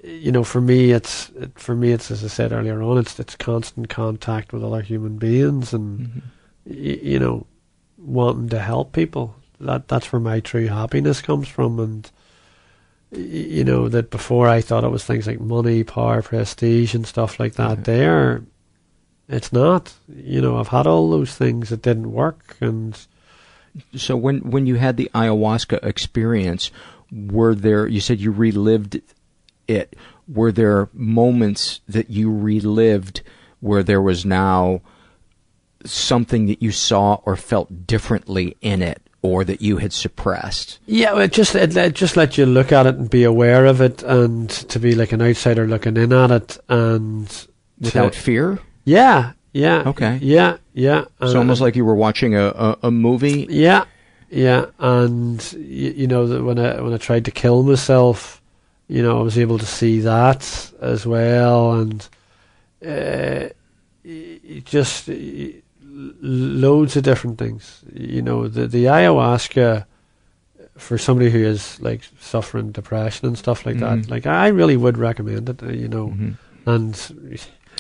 you know, for me, it's it, for me, it's as I said earlier on, it's it's constant contact with other human beings, and Mm-hmm. y- you know, wanting to help people. That that's where my true happiness comes from, and y- you know that before I thought it was things like money, power, prestige, and stuff like that. There, it's not. You know, I've had all those things that didn't work, and So when when you had the ayahuasca experience, were there? You said you relived it. Were there moments that you relived where there was now something that you saw or felt differently in it, or that you had suppressed? Yeah, well, it just it, it just let you look at it and be aware of it, and to be like an outsider looking in at it, and Without to, fear? Yeah, yeah. Okay. Yeah, yeah. It's and- almost like you were watching a, a, a movie. Yeah, yeah, and you, you know that when I when I tried to kill myself, you know I was able to see that as well, and uh, y- y- just y- loads of different things. You know the the ayahuasca for somebody who is like suffering depression and stuff like Mhm. that. Like I really would recommend it. uh, You know, and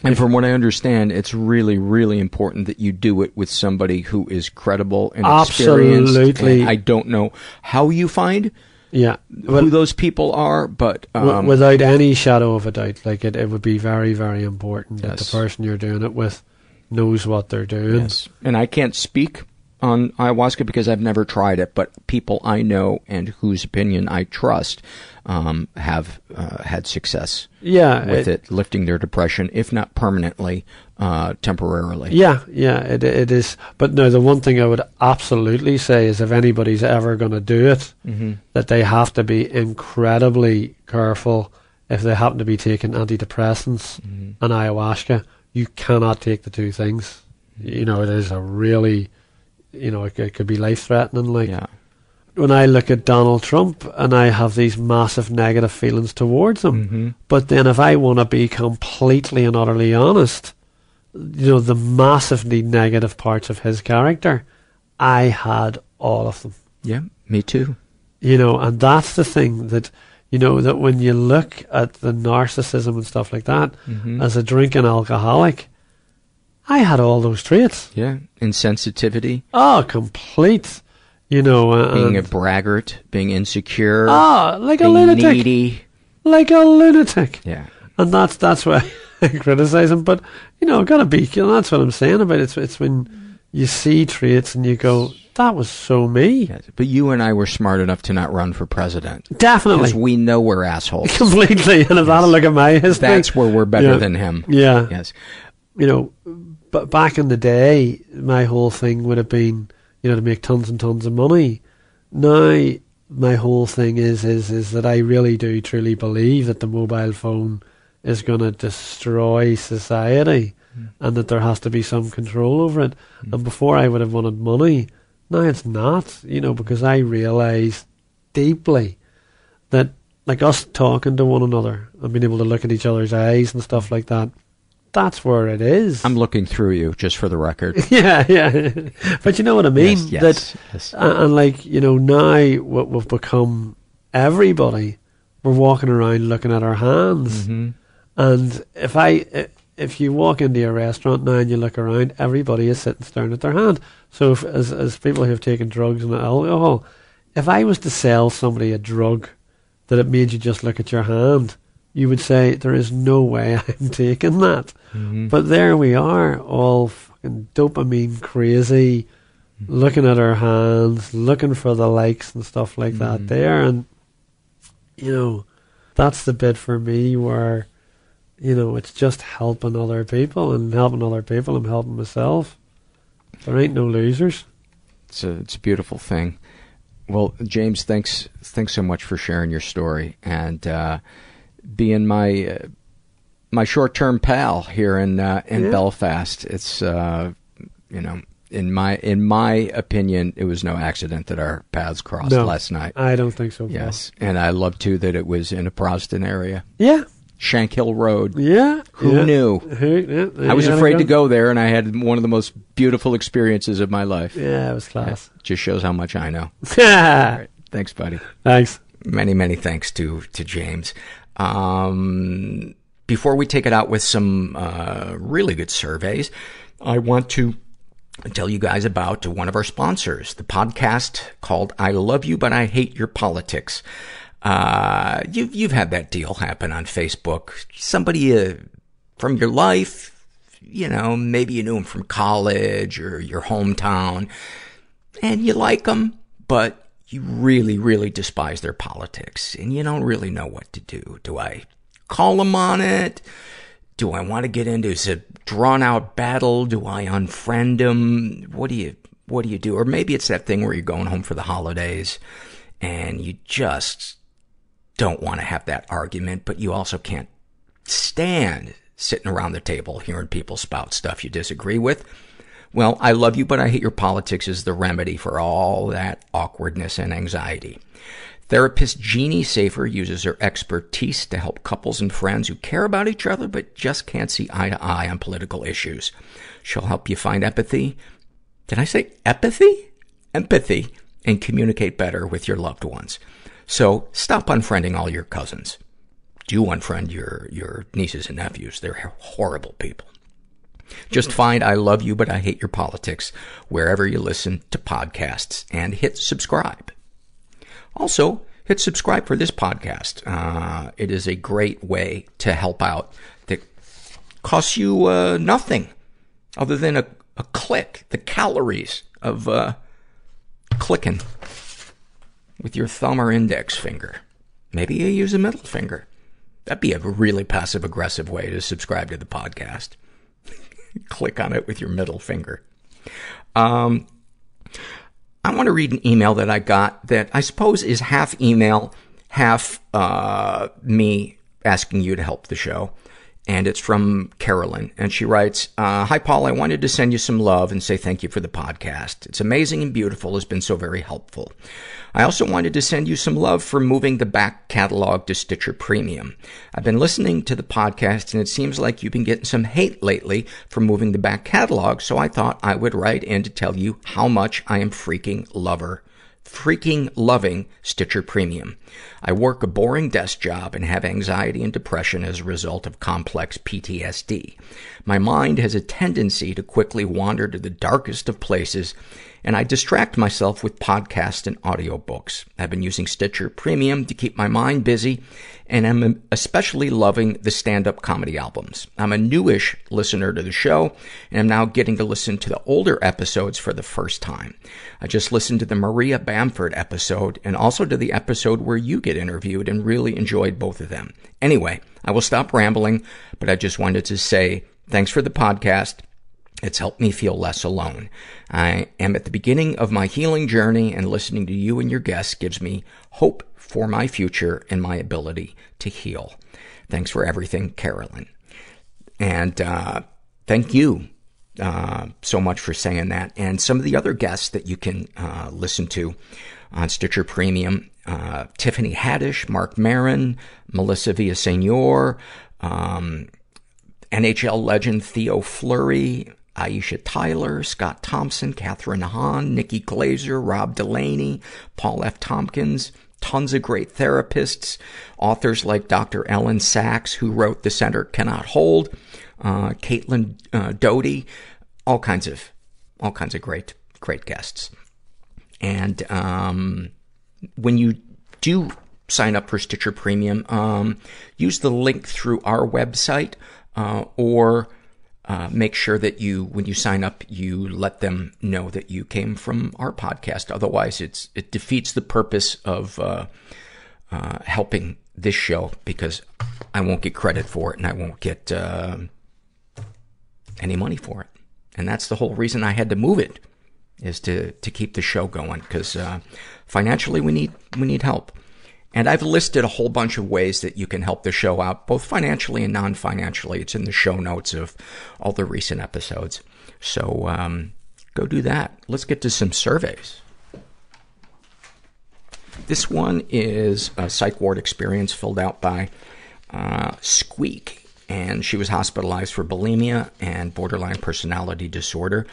And from what I understand, it's really, really important that you do it with somebody who is credible and experienced. Absolutely. And I don't know how you find yeah, who those people are, but um, without any shadow of a doubt, like it, it would be very, very important that the person you're doing it with knows what they're doing. Yes. And I can't speak on ayahuasca because I've never tried it, but people I know and whose opinion I trust um, have uh, had success Yeah, with it- it, lifting their depression, if not permanently, uh, temporarily. Yeah, yeah, it it is. But no, the one thing I would absolutely say is if anybody's ever going to do it, Mhm. that they have to be incredibly careful if they happen to be taking antidepressants Mm-hmm. and ayahuasca. You cannot take the two things. You know, it is a really, you know, it, could- it could be life threatening. Like when I look at Donald Trump and I have these massive negative feelings towards him, Mhm. but then if I want to be completely and utterly honest, you know, the massively negative parts of his character, I had all of them. Yeah, me too. You know, and that's the thing that, you know, that when you look at the narcissism and stuff like that, Mhm. as a drinking alcoholic, I had all those traits. Yeah, insensitivity, Oh, complete. You know, uh, being a braggart, being insecure, Ah, like a lunatic. needy. like a lunatic. Yeah. And that's that's why I criticize him. But you know, gotta be. You know, that's what I'm saying about it. It's it's when you see traits and you go, "That was so me." But you and I were smart enough to not run for president. Definitely. Because we know we're assholes. Completely. And if I had a look at my history, That's where we're better Yeah. than him. Yeah. Yes. You know, but back in the day, my whole thing would have been, you know, to make tons and tons of money. Now, my whole thing is is is that I really do truly believe that the mobile phone is going to destroy society, hmm. and that there has to be some control over it. Hmm. And before I would have wanted money, now it's not. You know, because I realise deeply that, like us talking to one another and being able to look at each other's eyes and stuff like that, that's where it is. I'm looking through you, just for the record. yeah, yeah. But you know what I mean? Yes, yes, that, yes. And, and like, you know, now what we've become everybody, we're walking around looking at our hands. Mhm. And if I, i- if you walk into a restaurant now and you look around, everybody is sitting staring at their hand. So if, as, as people who have taken drugs and alcohol, if I was to sell somebody a drug that it made you just look at your hand, you would say, there is no way I'm taking that. Mhm. But there we are, all fucking dopamine crazy, looking at our hands, looking for the likes and stuff like that there. And, you know, that's the bit for me where, you know, it's just helping other people and helping other people. I'm helping myself. There ain't no losers. It's a it's a beautiful thing. Well, James, thanks thanks so much for sharing your story and uh, being my uh, my short term pal here in uh, in Yeah. Belfast. It's uh, you know in my in my opinion, it was no accident that our paths crossed No, last night. I don't think so. Yes, and I love too that it was in a Protestant area. Yeah. Shankill Road. Yeah. Who yeah. knew? Who- yeah, I was afraid go. to go there, and I had one of the most beautiful experiences of my life. Yeah, it was class. Just shows how much I know. All right. Thanks, buddy. Thanks. Many, many thanks to to James. Um, before we take it out with some uh, really good surveys, I want to tell you guys about one of our sponsors, the podcast called "I Love You But I Hate Your Politics." Uh, you've you've had that deal happen on Facebook. Somebody uh, from your life, you know, maybe you knew him from college or your hometown, and you like them, but you really, really despise their politics, and you don't really know what to do. Do I call them on it? Do I want to get into a drawn out battle? Do I unfriend them? What do you, what do you do? Or maybe it's that thing where you're going home for the holidays and you just don't want to have that argument, but you also can't stand sitting around the table hearing people spout stuff you disagree with. Well, I love you, but I hate your politics is the remedy for all that awkwardness and anxiety. Therapist Jeannie Safer uses her expertise to help couples and friends who care about each other but just can't see eye to eye on political issues. She'll help you find empathy. Did I say empathy? Empathy and communicate better with your loved ones. So stop unfriending all your cousins. Do unfriend your, your nieces and nephews. They're horrible people. Just find I love you, but I hate your politics wherever you listen to podcasts and hit subscribe. Also, hit subscribe for this podcast. Uh, it is a great way to help out that costs you uh, nothing other than a, a click, the calories of uh, clicking with your thumb or index finger. Maybe you use a middle finger. That'd be a really passive aggressive way to subscribe to the podcast. Click on it with your middle finger. Um, I want to read an email that I got that I suppose is half email, half uh, me asking you to help the show. And it's from Carolyn. And she writes, uh, Hi, Paul. I wanted to send you some love and say thank you for the podcast. It's amazing and beautiful. It's been so very helpful. I also wanted to send you some love for moving the back catalog to Stitcher Premium. I've been listening to the podcast and it seems like you've been getting some hate lately for moving the back catalog, so I thought I would write in to tell you how much I am freaking lover freaking loving Stitcher Premium. I work a boring desk job and have anxiety and depression as a result of complex PTSD. My mind has a tendency to quickly wander to the darkest of places, and I distract myself with podcasts and audiobooks. I've been using Stitcher Premium to keep my mind busy, and I'm especially loving the stand-up comedy albums. I'm a newish listener to the show, and I'm now getting to listen to the older episodes for the first time. I just listened to the Maria Bamford episode and also to the episode where you get interviewed and really enjoyed both of them. Anyway, I will stop rambling, but I just wanted to say thanks for the podcast. It's helped me feel less alone. I am at the beginning of my healing journey and listening to you and your guests gives me hope for my future and my ability to heal. Thanks for everything, Carolyn. And, uh, thank you, uh, so much for saying that. And some of the other guests that you can, uh, listen to on Stitcher Premium, uh, Tiffany Haddish, Marc Maron, Melissa Villasenor, um, NHL legend Theo Fleury, Aisha Tyler, Scott Thompson, Kathryn Hahn, Nikki Glazer, Rob Delaney, Paul F. Tompkins, tons of great therapists, authors like Dr. Elyn Saks, who wrote The Center Cannot Hold, uh, Caitlin uh, Doughty, all kinds of, all kinds of great, great guests. And, um, when you do sign up for Stitcher Premium, um, use the link through our website, uh, or, make sure that you, when you sign up, you let them know that you came from our podcast. Otherwise, it's, it defeats the purpose of, uh, uh, helping this show because I won't get credit for it and I won't get, uh, any money for it. And that's the whole reason I had to move it is to, to keep the show going because, uh, financially we need, we need help. And I've listed a whole bunch of ways that you can help the show out, both financially and non-financially. It's in the show notes of all the recent episodes. So, um, go do that. Let's get to some surveys. This one is a psych ward experience filled out by uh, Squeak, and she was hospitalized for bulimia and borderline personality disorder.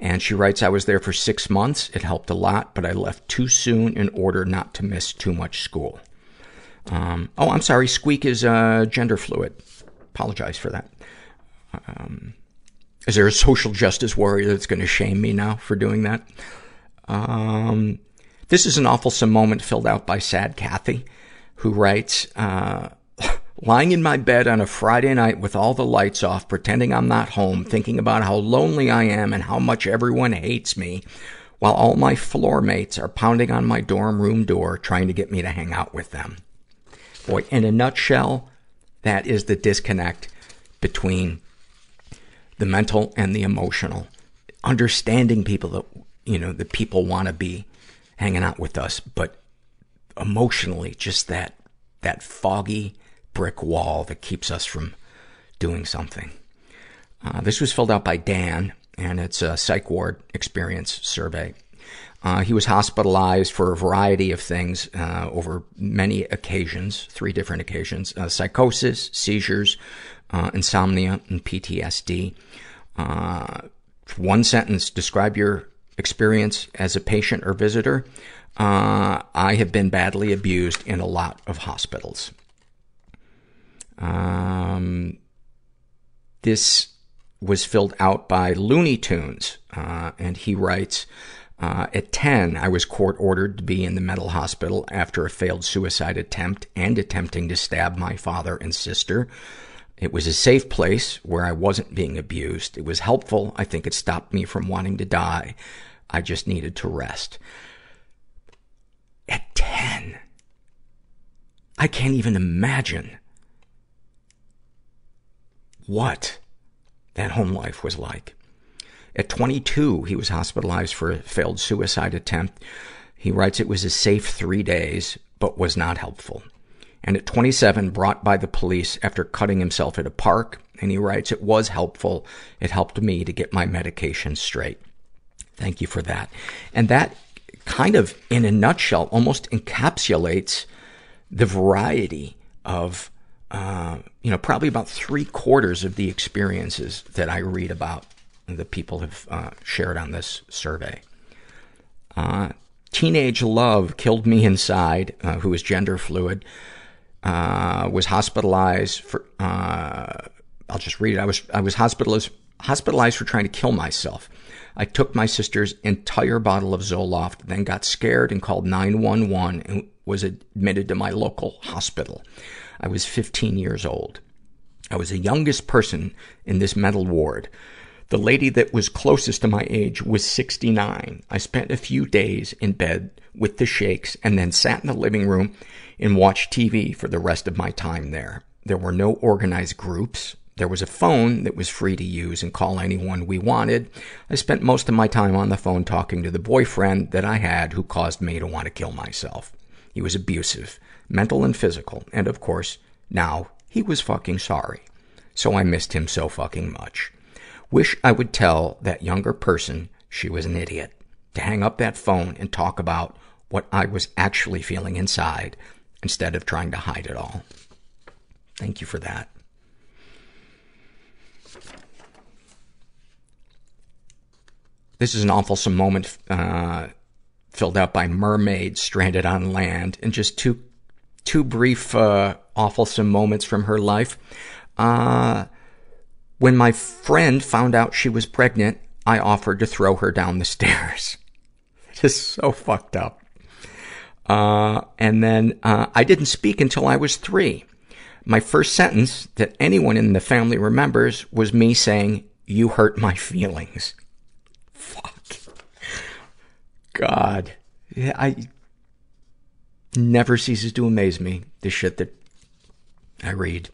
And she writes, I was there for six months. It helped a lot, but I left too soon in order not to miss too much school. Um, oh, I'm sorry. Squeak is uh, gender fluid. Apologize for that. Um, is there a social justice warrior that's going to shame me now for doing that? Um, this is an awful moment filled out by Sad Kathy, who writes, uh, lying in my bed on a Friday night with all the lights off, pretending I'm not home, thinking about how lonely I am and how much everyone hates me, while all my floor mates are pounding on my dorm room door trying to get me to hang out with them. Boy, in a nutshell, that is the disconnect between the mental and the emotional. Understanding people that, you know, that people want to be hanging out with us, but emotionally, just that, that foggy brick wall that keeps us from doing something. Uh, this was filled out by Dan, and it's a psych ward experience survey. Uh, he was hospitalized for a variety of things uh, over many occasions, three different occasions: uh, psychosis, seizures, uh, insomnia, and PTSD. Uh, one sentence: describe your experience as a patient or visitor. I have been badly abused in a lot of hospitals. Um, this was filled out by Looney Tunes, uh, and he writes, uh, at 10, I was court ordered to be in the mental hospital after a failed suicide attempt and attempting to stab my father and sister. It was a safe place where I wasn't being abused. It was helpful. I think it stopped me from wanting to die. I just needed to rest. At 10, I can't even imagine what that home life was like. At 22, he was hospitalized for a failed suicide attempt. He writes it was a safe three days, but was not helpful. And at 27, brought by the police after cutting himself at a park. And he writes, it was helpful. It helped me to get my medication straight. Thank you for that. And that kind of, in a nutshell, almost encapsulates the variety of, uh, you know, probably about three quarters of the experiences that I read about that people have uh, shared on this survey. Uh, teenage love killed me inside, uh, who is gender fluid, uh, was hospitalized for, I'll just read it. I was, I was hospitalized, hospitalized for trying to kill myself. I took my sister's entire bottle of Zoloft, then got scared and called 911 and was admitted to my local hospital. I was 15 years old. I was the youngest person in this mental ward. The lady that was closest to my age was 69. I spent a few days in bed with the shakes and then sat in the living room and watched TV for the rest of my time there. There were no organized groups. There was a phone that was free to use and call anyone we wanted. I spent most of my time on the phone talking to the boyfriend that I had who caused me to want to kill myself. He was abusive, mental and physical, and of course, now he was fucking sorry. So I missed him so fucking much. Wish I would tell that younger person she was an idiot. To hang up that phone and talk about what I was actually feeling inside instead of trying to hide it all. Thank you for that. This is an awful moment, uh, filled out by Mermaid stranded on land and just two, two brief, uh, awful moments from her life. Uh, when my friend found out she was pregnant, I offered to throw her down the stairs. Just so fucked up. Uh, and then, uh, I didn't speak until I was three. My first sentence that anyone in the family remembers was me saying, you hurt my feelings. Fuck. God. Yeah, I, never ceases to amaze me, the shit that I read.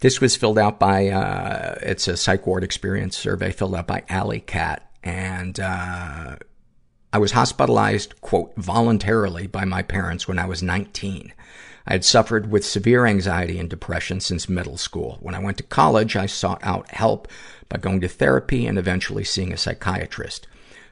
This was filled out by, uh, it's a psych ward experience survey filled out by Alley Cat. And, uh, I was hospitalized, quote, voluntarily by my parents when I was 19. I had suffered with severe anxiety and depression since middle school. When I went to college, I sought out help by going to therapy and eventually seeing a psychiatrist.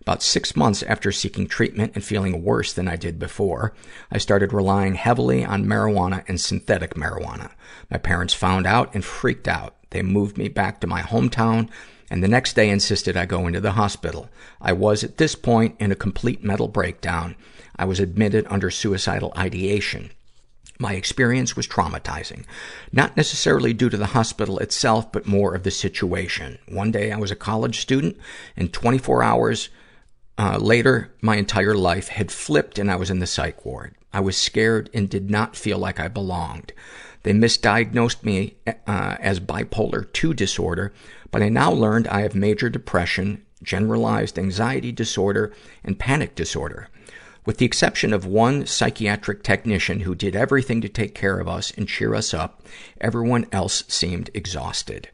About six months after seeking treatment and feeling worse than I did before, I started relying heavily on marijuana and synthetic marijuana. My parents found out and freaked out. They moved me back to my hometown and the next day insisted I go into the hospital. I was, at this point, in a complete mental breakdown. I was admitted under suicidal ideation. My experience was traumatizing. Not necessarily due to the hospital itself, but more of the situation. One day I was a college student, and 24 hours uh, later, my entire life had flipped and I was in the psych ward. I was scared and did not feel like I belonged. They misdiagnosed me uh, as bipolar 2 disorder, but I now learned I have major depression, generalized anxiety disorder, and panic disorder. With the exception of one psychiatric technician who did everything to take care of us and cheer us up, everyone else seemed exhausted.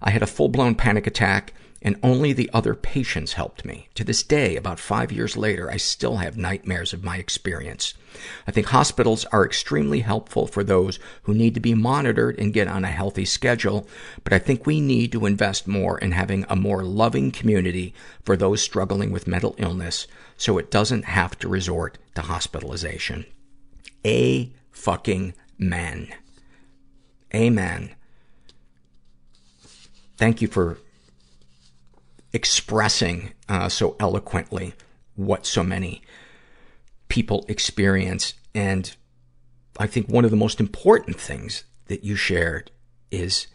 I had a full-blown panic attack and only the other patients helped me. To this day, about five years later, I still have nightmares of my experience. I think hospitals are extremely helpful for those who need to be monitored and get on a healthy schedule, but I think we need to invest more in having a more loving community for those struggling with mental illness so it doesn't have to resort to hospitalization. A fucking man. Amen. Thank you for expressing uh, so eloquently what so many people experience. And I think one of the most important things that you shared is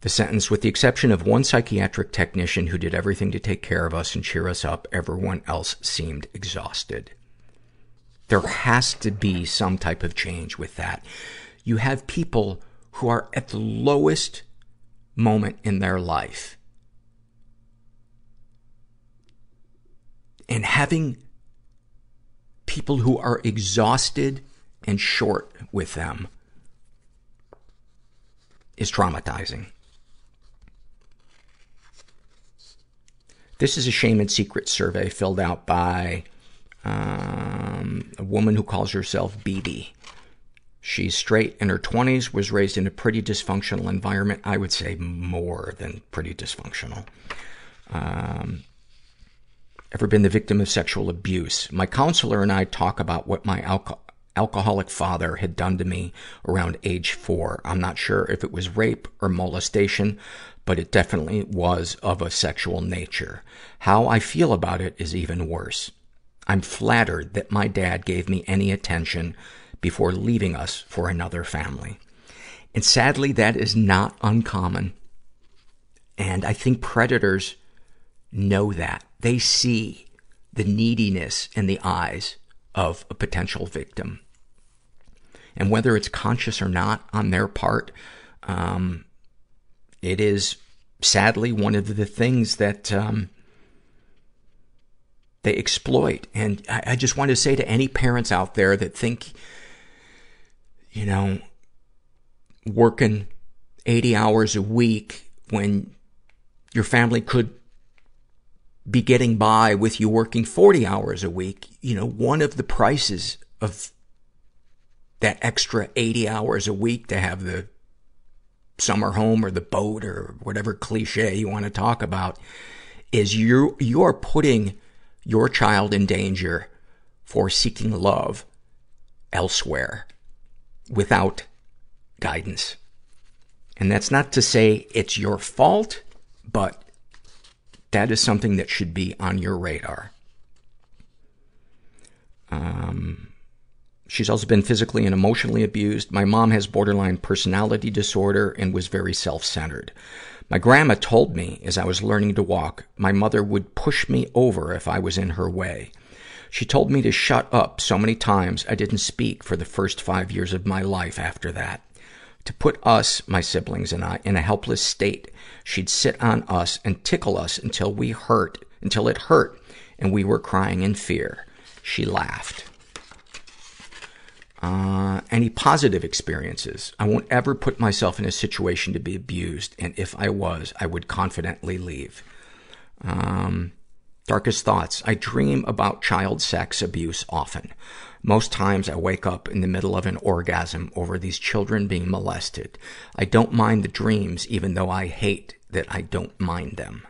the sentence, with the exception of one psychiatric technician who did everything to take care of us and cheer us up, everyone else seemed exhausted. There has to be some type of change with that. You have people who are at the lowest moment in their life and having people who are exhausted and short with them is traumatizing. This is a shame and secret survey filled out by um, a woman who calls herself BB. She's straight in her 20s, was raised in a pretty dysfunctional environment. I would say more than pretty dysfunctional. Um, ever been the victim of sexual abuse? My counselor and I talk about what my alco- alcoholic father had done to me around age four. I'm not sure if it was rape or molestation, but it definitely was of a sexual nature. How I feel about it is even worse. I'm flattered that my dad gave me any attention before leaving us for another family. And sadly, that is not uncommon. And I think predators know that. They see the neediness in the eyes of a potential victim. And whether it's conscious or not on their part, um, it is sadly one of the things that um, they exploit. And I, I just want to say to any parents out there that think, you know, working 80 hours a week when your family could be getting by with you working 40 hours a week, you know, one of the prices of that extra 80 hours a week to have the summer home or the boat or whatever cliche you want to talk about is you, you're putting your child in danger for seeking love elsewhere without guidance. And that's not to say it's your fault, but that is something that should be on your radar. Um, she's also been physically and emotionally abused. My mom has borderline personality disorder and was very self-centered. My grandma told me as I was learning to walk, my mother would push me over if I was in her way. She told me to shut up so many times I didn't speak for the first five years of my life after that. To put us, my siblings and I, in a helpless state, she'd sit on us and tickle us until we hurt, until it hurt, and we were crying in fear. She laughed. Uh, any positive experiences? I won't ever put myself in a situation to be abused, and if I was, I would confidently leave. Um, Darkest thoughts. I dream about child sex abuse often. Most times I wake up in the middle of an orgasm over these children being molested. I don't mind the dreams, even though I hate that I don't mind them.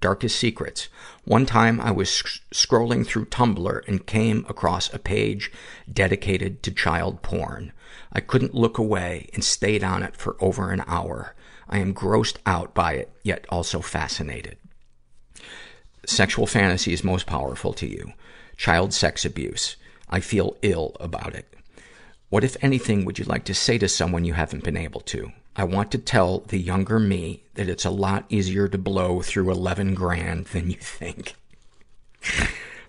Darkest secrets. One time I was sc- scrolling through Tumblr and came across a page dedicated to child porn. I couldn't look away and stayed on it for over an hour. I am grossed out by it, yet also fascinated. Sexual fantasy is most powerful to you. Child sex abuse. I feel ill about it. What, if anything, would you like to say to someone you haven't been able to? I want to tell the younger me that it's a lot easier to blow through 11 grand than you think.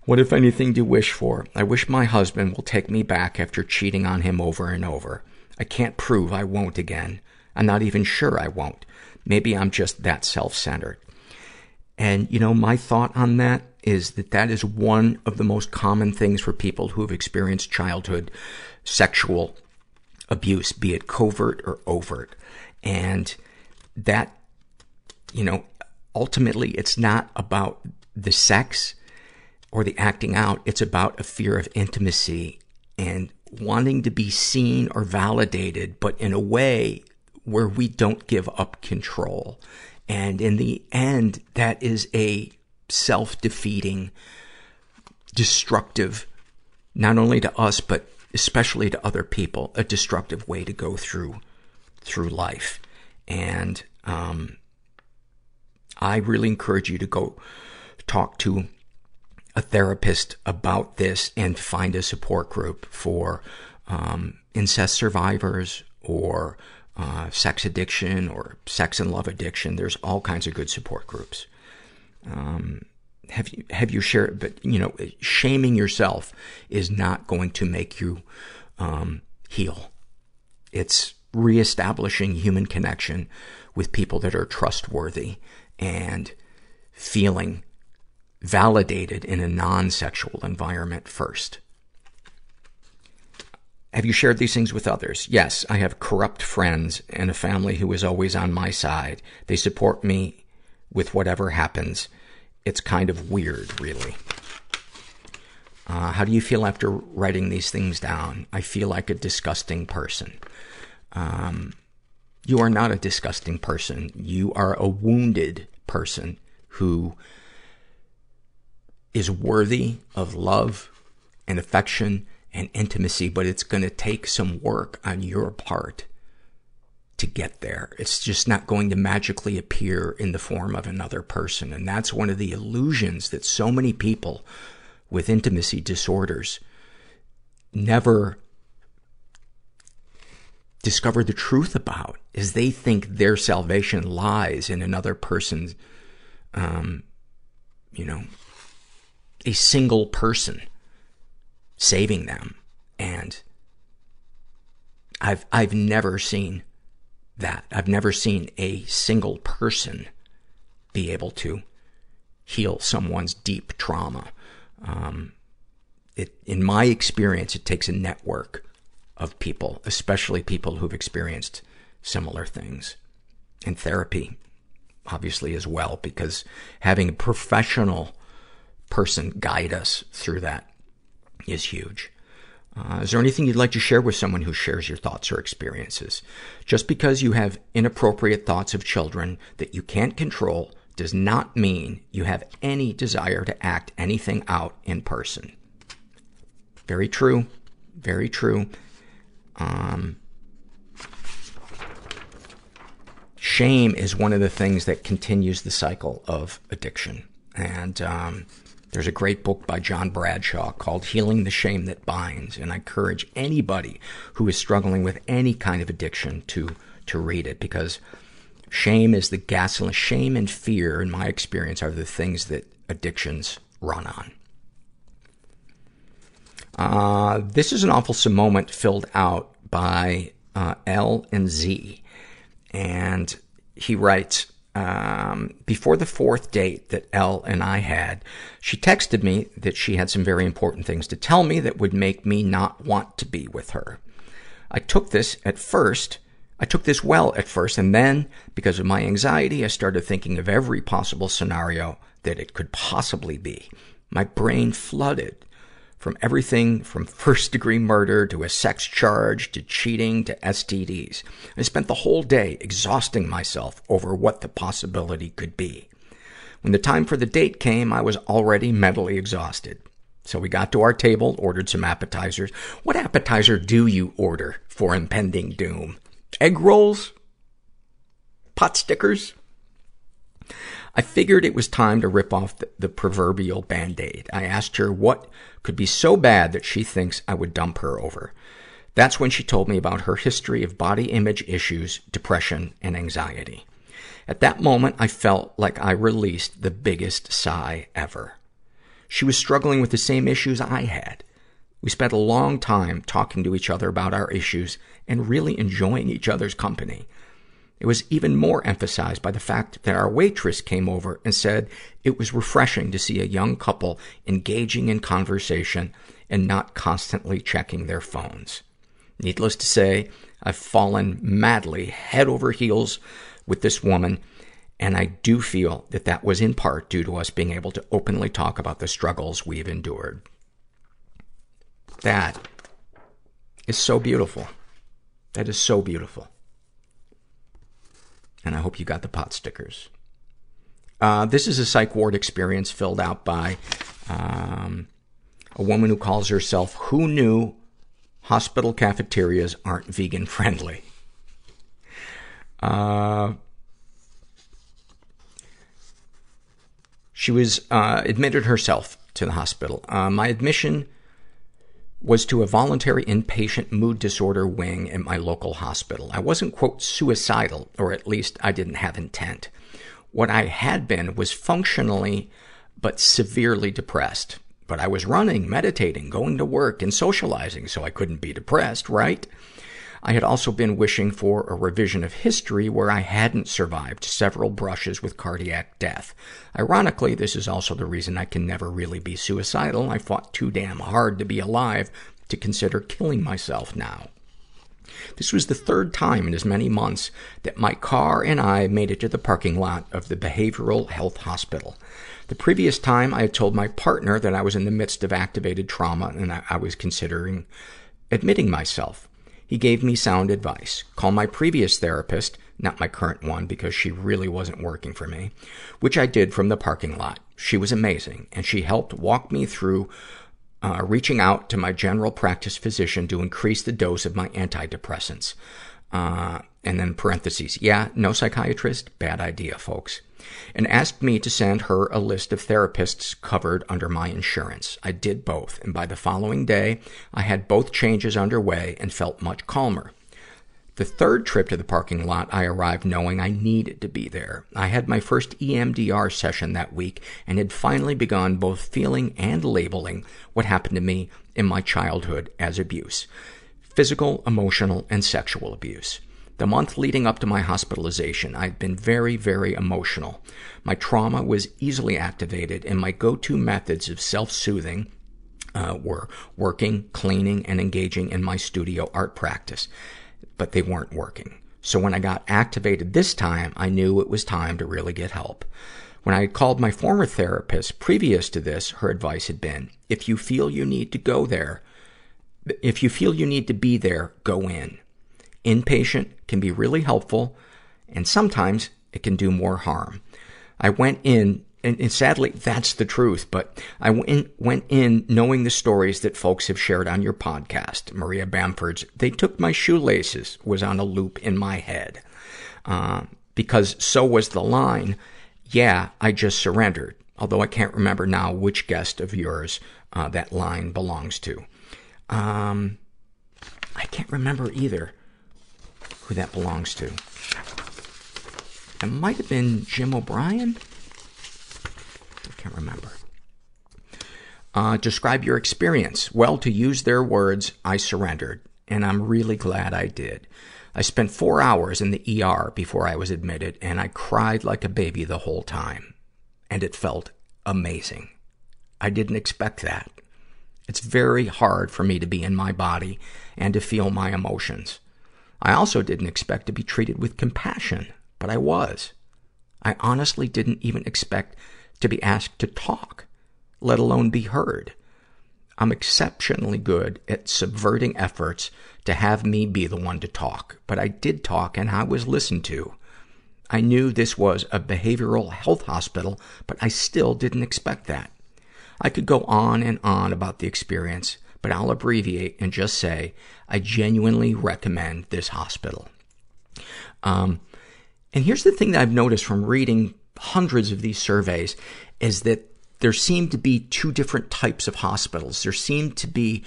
what, if anything, do you wish for? I wish my husband will take me back after cheating on him over and over. I can't prove I won't again. I'm not even sure I won't. Maybe I'm just that self-centered. And, you know, my thought on that is that that is one of the most common things for people who have experienced childhood sexual abuse, be it covert or overt. And that, you know, ultimately it's not about the sex or the acting out. It's about a fear of intimacy and wanting to be seen or validated, but in a way where we don't give up control. And in the end, that is a self-defeating, destructive, not only to us, but especially to other people, a destructive way to go through, through life. And, um, I really encourage you to go talk to a therapist about this and find a support group for, um, incest survivors or, uh, sex addiction or sex and love addiction. There's all kinds of good support groups. Um, have you, have you shared, but you know, shaming yourself is not going to make you, um, heal. It's reestablishing human connection with people that are trustworthy and feeling validated in a non-sexual environment first. Have you shared these things with others? Yes, I have corrupt friends and a family who is always on my side. They support me with whatever happens. It's kind of weird, really. Uh, how do you feel after writing these things down? I feel like a disgusting person. Um, you are not a disgusting person. You are a wounded person who is worthy of love and affection and intimacy, but it's going to take some work on your part to get there. It's just not going to magically appear in the form of another person. And that's one of the illusions that so many people with intimacy disorders never discover the truth about is they think their salvation lies in another person's, um, you know, a single person saving them. And I've, I've never seen that. I've never seen a single person be able to heal someone's deep trauma. Um, it, in my experience, it takes a network of people, especially people who've experienced similar things. And therapy, obviously, as well, because having a professional person guide us through that is huge. Uh, is there anything you'd like to share with someone who shares your thoughts or experiences? Just because you have inappropriate thoughts of children that you can't control does not mean you have any desire to act anything out in person. Very true. Very true. Um, shame is one of the things that continues the cycle of addiction. And, um, there's a great book by John Bradshaw called Healing the Shame That Binds, and I encourage anybody who is struggling with any kind of addiction to, to read it because shame is the gasoline. Shame and fear, in my experience, are the things that addictions run on. Uh, this is an awful moment filled out by uh, L and Z, and he writes, um, before the fourth date that L and I had, she texted me that she had some very important things to tell me that would make me not want to be with her. I took this at first, I took this well at first, and then, because of my anxiety, I started thinking of every possible scenario that it could possibly be. My brain flooded from everything from first degree murder to a sex charge to cheating to STDs. I spent the whole day exhausting myself over what the possibility could be. When the time for the date came, I was already mentally exhausted. So we got to our table, ordered some appetizers. What appetizer do you order for impending doom? Egg rolls? Pot stickers? I figured it was time to rip off the, the proverbial band-aid. I asked her what could be so bad that she thinks I would dump her over. That's when she told me about her history of body image issues, depression, and anxiety. At that moment, I felt like I released the biggest sigh ever. She was struggling with the same issues I had. We spent a long time talking to each other about our issues and really enjoying each other's company. It was even more emphasized by the fact that our waitress came over and said it was refreshing to see a young couple engaging in conversation and not constantly checking their phones. Needless to say, I've fallen madly head over heels with this woman, and I do feel that that was in part due to us being able to openly talk about the struggles we've endured. That is so beautiful. That is so beautiful and I hope you got the pot stickers. Uh, this is a psych ward experience filled out by um, a woman who calls herself "Who knew hospital cafeterias aren't vegan friendly." Uh, she was uh, admitted herself to the hospital. Uh, my admission was to a voluntary inpatient mood disorder wing at my local hospital. I wasn't, quote, suicidal, or at least I didn't have intent. What I had been was functionally but severely depressed. But I was running, meditating, going to work, and socializing, so I couldn't be depressed, right? I had also been wishing for a revision of history where I hadn't survived several brushes with cardiac death. Ironically, this is also the reason I can never really be suicidal. I fought too damn hard to be alive to consider killing myself now. This was the third time in as many months that my car and I made it to the parking lot of the behavioral health hospital. The previous time, I had told my partner that I was in the midst of activated trauma and I was considering admitting myself. He gave me sound advice. Call my previous therapist, not my current one because she really wasn't working for me, which I did from the parking lot. She was amazing and she helped walk me through uh, reaching out to my general practice physician to increase the dose of my antidepressants. Uh, and then parentheses. Yeah, no psychiatrist? Bad idea, folks. And asked me to send her a list of therapists covered under my insurance. I did both, and by the following day, I had both changes underway and felt much calmer. The third trip to the parking lot, I arrived knowing I needed to be there. I had my first EMDR session that week and had finally begun both feeling and labeling what happened to me in my childhood as abuse. Physical, emotional, and sexual abuse. The month leading up to my hospitalization, I'd been very, very emotional. My trauma was easily activated, and my go-to methods of self-soothing uh, were working, cleaning, and engaging in my studio art practice. But they weren't working. So when I got activated this time, I knew it was time to really get help. When I had called my former therapist previous to this, her advice had been, if you feel you need to go there, if you feel you need to be there, go in. Inpatient can be really helpful, and sometimes it can do more harm. I went in, and, and sadly, that's the truth, but I went, went in knowing the stories that folks have shared on your podcast. Maria Bamford's, they took my shoelaces, was on a loop in my head. Uh, because so was the line, yeah, I just surrendered. Although I can't remember now which guest of yours uh, that line belongs to. Um, I can't remember either who that belongs to. It might have been Jim O'Brien. I can't remember. Uh, describe your experience. Well, to use their words, I surrendered, and I'm really glad I did. I spent four hours in the ER before I was admitted, and I cried like a baby the whole time. And it felt amazing. I didn't expect that. It's very hard for me to be in my body and to feel my emotions. I also didn't expect to be treated with compassion, but I was. I honestly didn't even expect to be asked to talk, let alone be heard. I'm exceptionally good at subverting efforts to have me be the one to talk, but I did talk and I was listened to. I knew this was a behavioral health hospital, but I still didn't expect that. I could go on and on about the experience, but I'll abbreviate and just say I genuinely recommend this hospital. Um, and here's the thing that I've noticed from reading hundreds of these surveys is that there seem to be two different types of hospitals. There seem to be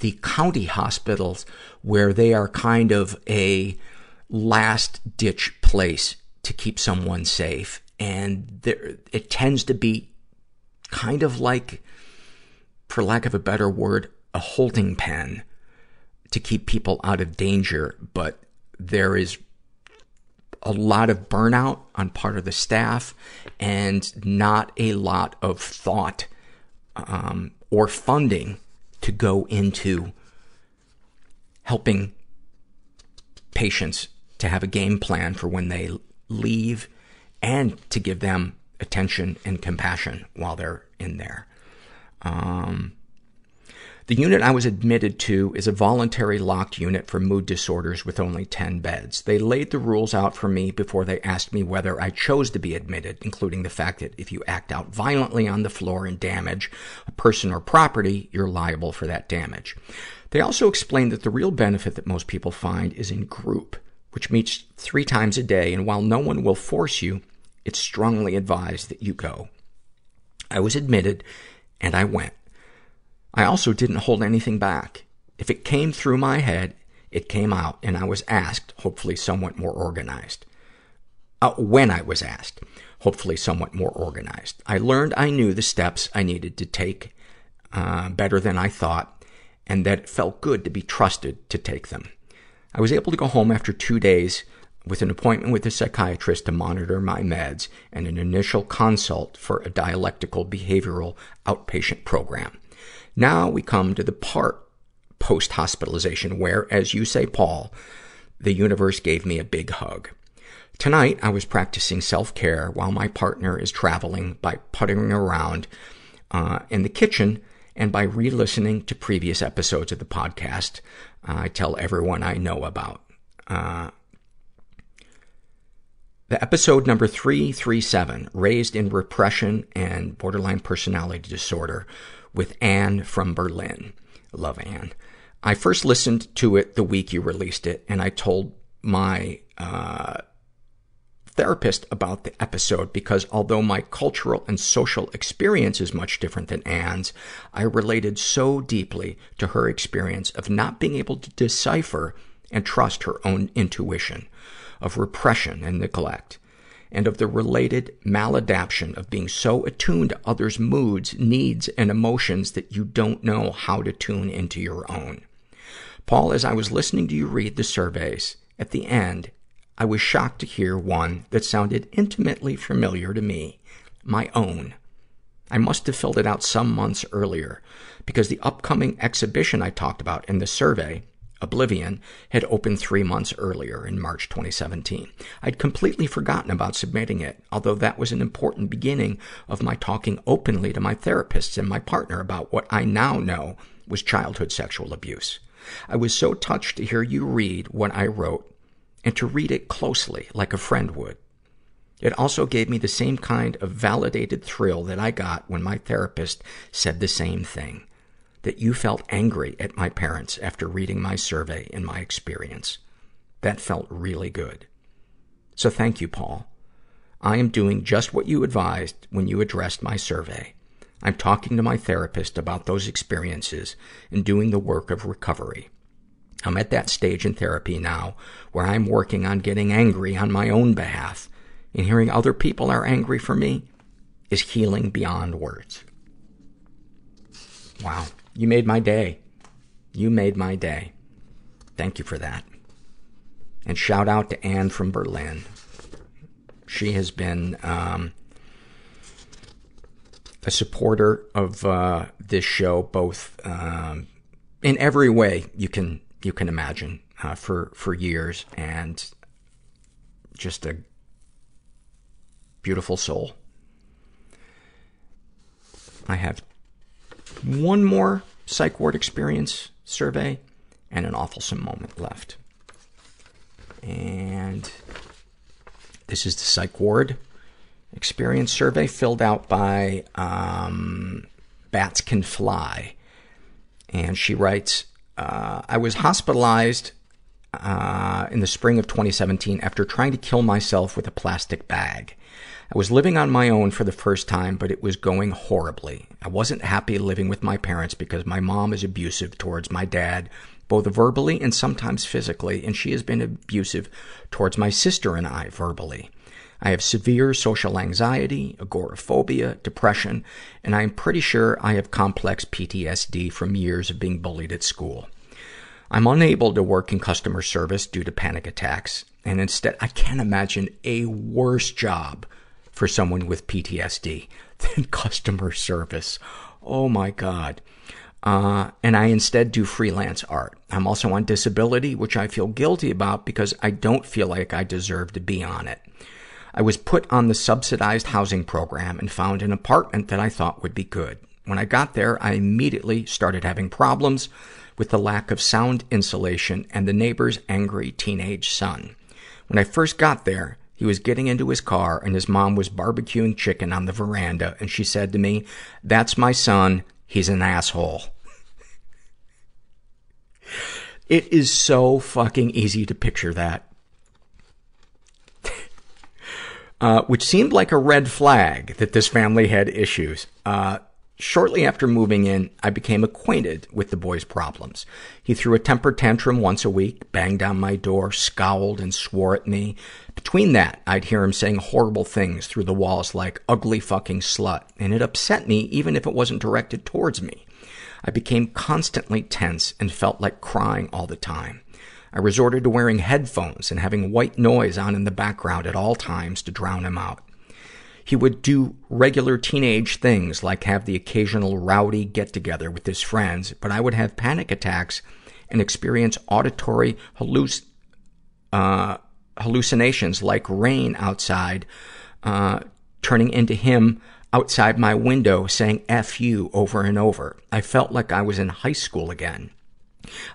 the county hospitals where they are kind of a last ditch place to keep someone safe. And there, it tends to be kind of like, for lack of a better word, a holding pen to keep people out of danger. But there is a lot of burnout on part of the staff and not a lot of thought um, or funding to go into helping patients to have a game plan for when they leave and to give them attention and compassion while they're in there. Um, the unit I was admitted to is a voluntary locked unit for mood disorders with only 10 beds. They laid the rules out for me before they asked me whether I chose to be admitted, including the fact that if you act out violently on the floor and damage a person or property, you're liable for that damage. They also explained that the real benefit that most people find is in group, which meets three times a day, and while no one will force you, it's strongly advised that you go. I was admitted, and I went. I also didn't hold anything back. If it came through my head, it came out, and I was asked, hopefully somewhat more organized. Uh, when I was asked, hopefully somewhat more organized. I learned I knew the steps I needed to take uh, better than I thought, and that it felt good to be trusted to take them. I was able to go home after two days with an appointment with a psychiatrist to monitor my meds and an initial consult for a dialectical behavioral outpatient program. Now we come to the part post-hospitalization where, as you say, Paul, the universe gave me a big hug. Tonight, I was practicing self-care while my partner is traveling by puttering around uh, in the kitchen and by re-listening to previous episodes of the podcast uh, I tell everyone I know about. Uh, the episode number 337, Raised in Repression and Borderline Personality Disorder, with Anne from Berlin. Love Anne. I first listened to it the week you released it, and I told my uh, therapist about the episode because although my cultural and social experience is much different than Anne's, I related so deeply to her experience of not being able to decipher and trust her own intuition of repression and neglect, and of the related maladaption of being so attuned to others' moods, needs, and emotions that you don't know how to tune into your own. Paul, as I was listening to you read the surveys, at the end, I was shocked to hear one that sounded intimately familiar to me, my own. I must have filled it out some months earlier, because the upcoming exhibition I talked about in the survey Oblivion had opened three months earlier in March 2017. I'd completely forgotten about submitting it, although that was an important beginning of my talking openly to my therapists and my partner about what I now know was childhood sexual abuse. I was so touched to hear you read what I wrote and to read it closely like a friend would. It also gave me the same kind of validated thrill that I got when my therapist said the same thing that you felt angry at my parents after reading my survey and my experience. That felt really good. So thank you, Paul. I am doing just what you advised when you addressed my survey. I'm talking to my therapist about those experiences and doing the work of recovery. I'm at that stage in therapy now where I'm working on getting angry on my own behalf and hearing other people are angry for me is healing beyond words. Wow. You made my day. You made my day. Thank you for that. And shout out to Anne from Berlin. She has been um, a supporter of uh, this show, both um, in every way you can you can imagine uh, for for years, and just a beautiful soul. I have one more psych ward experience survey and an awfulsome moment left. And this is the psych ward experience survey filled out by um, Bats Can Fly. And she writes, uh, I was hospitalized uh, in the spring of 2017 after trying to kill myself with a plastic bag. I was living on my own for the first time, but it was going horribly. I wasn't happy living with my parents because my mom is abusive towards my dad, both verbally and sometimes physically, and she has been abusive towards my sister and I verbally. I have severe social anxiety, agoraphobia, depression, and I am pretty sure I have complex PTSD from years of being bullied at school. I'm unable to work in customer service due to panic attacks, and instead, I can't imagine a worse job for someone with PTSD than customer service. Oh my God. Uh, and I instead do freelance art. I'm also on disability, which I feel guilty about because I don't feel like I deserve to be on it. I was put on the subsidized housing program and found an apartment that I thought would be good. When I got there, I immediately started having problems with the lack of sound insulation and the neighbor's angry teenage son. When I first got there, he was getting into his car and his mom was barbecuing chicken on the veranda and she said to me, that's my son. He's an asshole. it is so fucking easy to picture that. Uh, which seemed like a red flag that this family had issues. Uh, Shortly after moving in, I became acquainted with the boy's problems. He threw a temper tantrum once a week, banged on my door, scowled, and swore at me. Between that, I'd hear him saying horrible things through the walls like, ugly fucking slut, and it upset me even if it wasn't directed towards me. I became constantly tense and felt like crying all the time. I resorted to wearing headphones and having white noise on in the background at all times to drown him out. He would do regular teenage things like have the occasional rowdy get together with his friends, but I would have panic attacks and experience auditory halluc- uh, hallucinations like rain outside, uh, turning into him outside my window saying F you over and over. I felt like I was in high school again.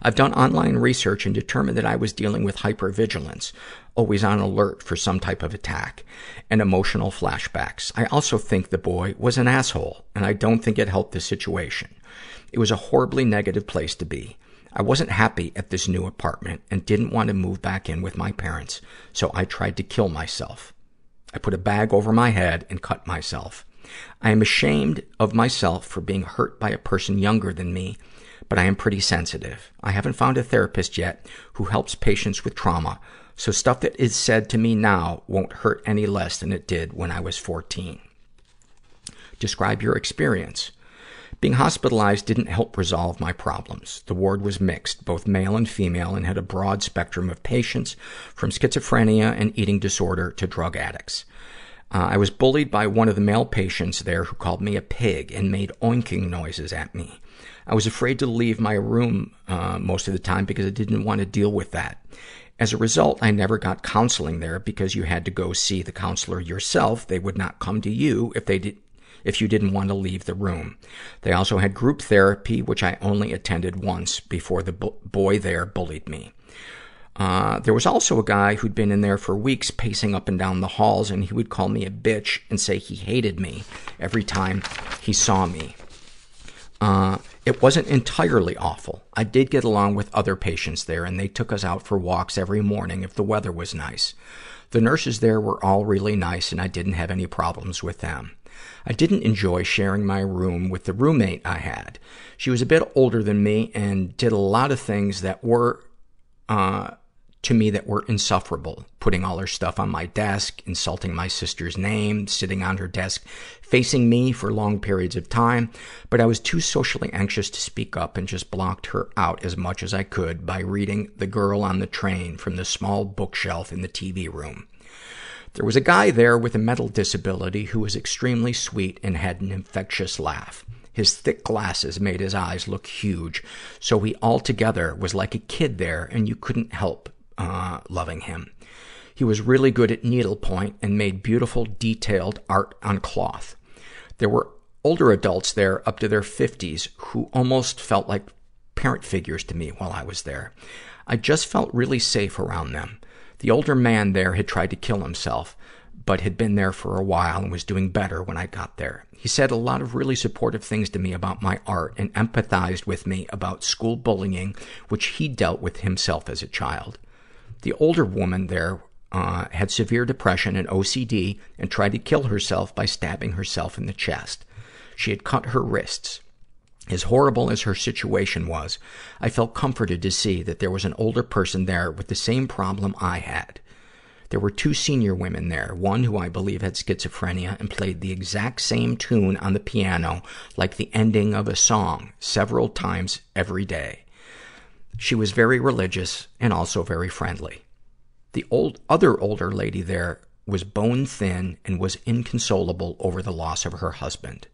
I've done online research and determined that I was dealing with hypervigilance, always on alert for some type of attack, and emotional flashbacks. I also think the boy was an asshole, and I don't think it helped the situation. It was a horribly negative place to be. I wasn't happy at this new apartment and didn't want to move back in with my parents, so I tried to kill myself. I put a bag over my head and cut myself. I am ashamed of myself for being hurt by a person younger than me, but I am pretty sensitive. I haven't found a therapist yet who helps patients with trauma, so stuff that is said to me now won't hurt any less than it did when I was 14. Describe your experience. Being hospitalized didn't help resolve my problems. The ward was mixed, both male and female, and had a broad spectrum of patients, from schizophrenia and eating disorder to drug addicts. Uh, I was bullied by one of the male patients there who called me a pig and made oinking noises at me. I was afraid to leave my room uh, most of the time because I didn't want to deal with that. As a result, I never got counseling there because you had to go see the counselor yourself. They would not come to you if they did, if you didn't want to leave the room. They also had group therapy, which I only attended once before the bu- boy there bullied me. Uh, there was also a guy who'd been in there for weeks pacing up and down the halls and he would call me a bitch and say he hated me every time he saw me. Uh, it wasn't entirely awful. I did get along with other patients there, and they took us out for walks every morning if the weather was nice. The nurses there were all really nice, and I didn't have any problems with them. I didn't enjoy sharing my room with the roommate I had. She was a bit older than me and did a lot of things that were uh, to me that were insufferable. Putting all her stuff on my desk, insulting my sister's name, sitting on her desk, facing me for long periods of time. But I was too socially anxious to speak up and just blocked her out as much as I could by reading The Girl on the Train from the small bookshelf in the TV room. There was a guy there with a mental disability who was extremely sweet and had an infectious laugh. His thick glasses made his eyes look huge, so he altogether was like a kid there, and you couldn't help uh, loving him. He was really good at needlepoint and made beautiful, detailed art on cloth. There were older adults there up to their 50s who almost felt like parent figures to me while I was there. I just felt really safe around them. The older man there had tried to kill himself, but had been there for a while and was doing better when I got there. He said a lot of really supportive things to me about my art and empathized with me about school bullying, which he dealt with himself as a child. The older woman there uh, had severe depression and OCD and tried to kill herself by stabbing herself in the chest. She had cut her wrists. As horrible as her situation was, I felt comforted to see that there was an older person there with the same problem I had. There were two senior women there, one who I believe had schizophrenia and played the exact same tune on the piano like the ending of a song several times every day. She was very religious and also very friendly. The old, other older lady there was bone thin and was inconsolable over the loss of her husband.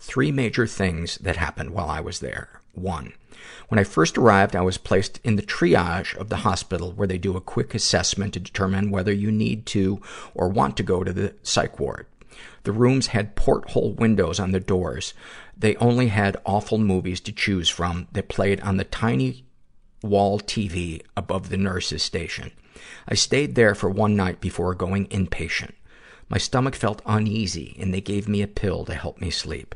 Three major things that happened while I was there. One, when I first arrived, I was placed in the triage of the hospital where they do a quick assessment to determine whether you need to or want to go to the psych ward. The rooms had porthole windows on the doors. They only had awful movies to choose from that played on the tiny wall TV above the nurse's station. I stayed there for one night before going inpatient. My stomach felt uneasy and they gave me a pill to help me sleep.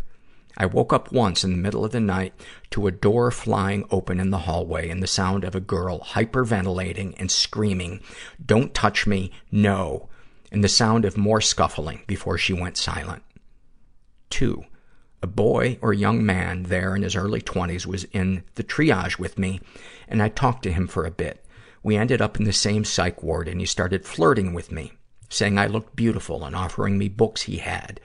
I woke up once in the middle of the night to a door flying open in the hallway and the sound of a girl hyperventilating and screaming, don't touch me, no, and the sound of more scuffling before she went silent. Two, a boy or young man there in his early twenties was in the triage with me and I talked to him for a bit. We ended up in the same psych ward and he started flirting with me, saying I looked beautiful and offering me books he had.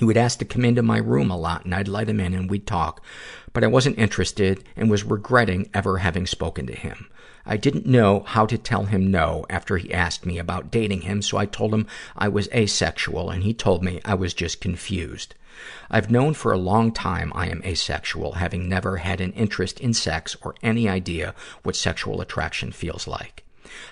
He would ask to come into my room a lot and I'd let him in and we'd talk, but I wasn't interested and was regretting ever having spoken to him. I didn't know how to tell him no after he asked me about dating him, so I told him I was asexual and he told me I was just confused. I've known for a long time I am asexual, having never had an interest in sex or any idea what sexual attraction feels like.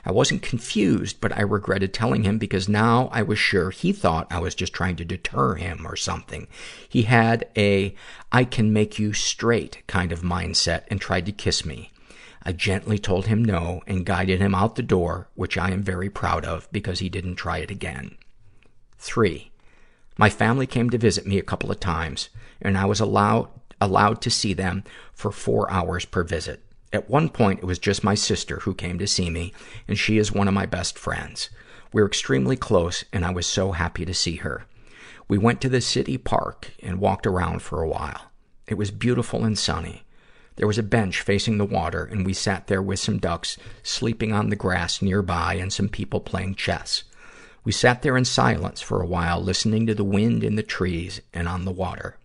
I wasn't confused, but I regretted telling him because now I was sure he thought I was just trying to deter him or something. He had a, I can make you straight kind of mindset and tried to kiss me. I gently told him no and guided him out the door, which I am very proud of because he didn't try it again. Three, my family came to visit me a couple of times and I was allowed, allowed to see them for four hours per visit. At one point, it was just my sister who came to see me, and she is one of my best friends. We're extremely close, and I was so happy to see her. We went to the city park and walked around for a while. It was beautiful and sunny. There was a bench facing the water, and we sat there with some ducks sleeping on the grass nearby and some people playing chess. We sat there in silence for a while, listening to the wind in the trees and on the water.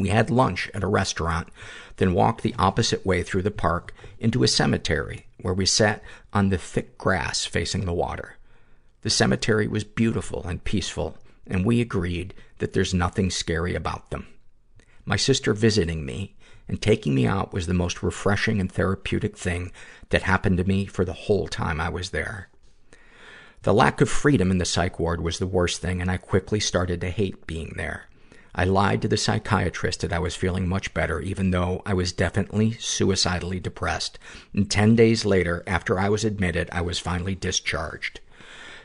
We had lunch at a restaurant, then walked the opposite way through the park into a cemetery where we sat on the thick grass facing the water. The cemetery was beautiful and peaceful, and we agreed that there's nothing scary about them. My sister visiting me and taking me out was the most refreshing and therapeutic thing that happened to me for the whole time I was there. The lack of freedom in the psych ward was the worst thing, and I quickly started to hate being there. I lied to the psychiatrist that I was feeling much better, even though I was definitely suicidally depressed. And 10 days later, after I was admitted, I was finally discharged.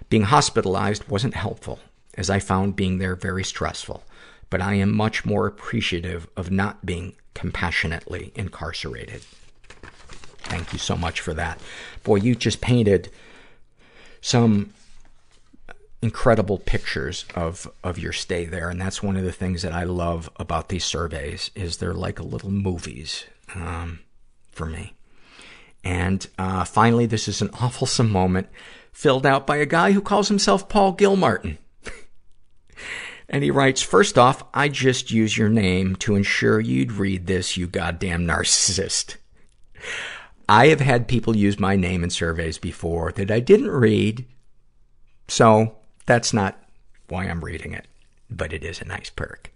Being hospitalized wasn't helpful, as I found being there very stressful. But I am much more appreciative of not being compassionately incarcerated. Thank you so much for that. Boy, you just painted some incredible pictures of, of your stay there. And that's one of the things that I love about these surveys is they're like little movies, um, for me. And, uh, finally, this is an awfulsome moment filled out by a guy who calls himself Paul Gilmartin. and he writes, first off, I just use your name to ensure you'd read this, you goddamn narcissist. I have had people use my name in surveys before that I didn't read. So that's not why I'm reading it, but it is a nice perk.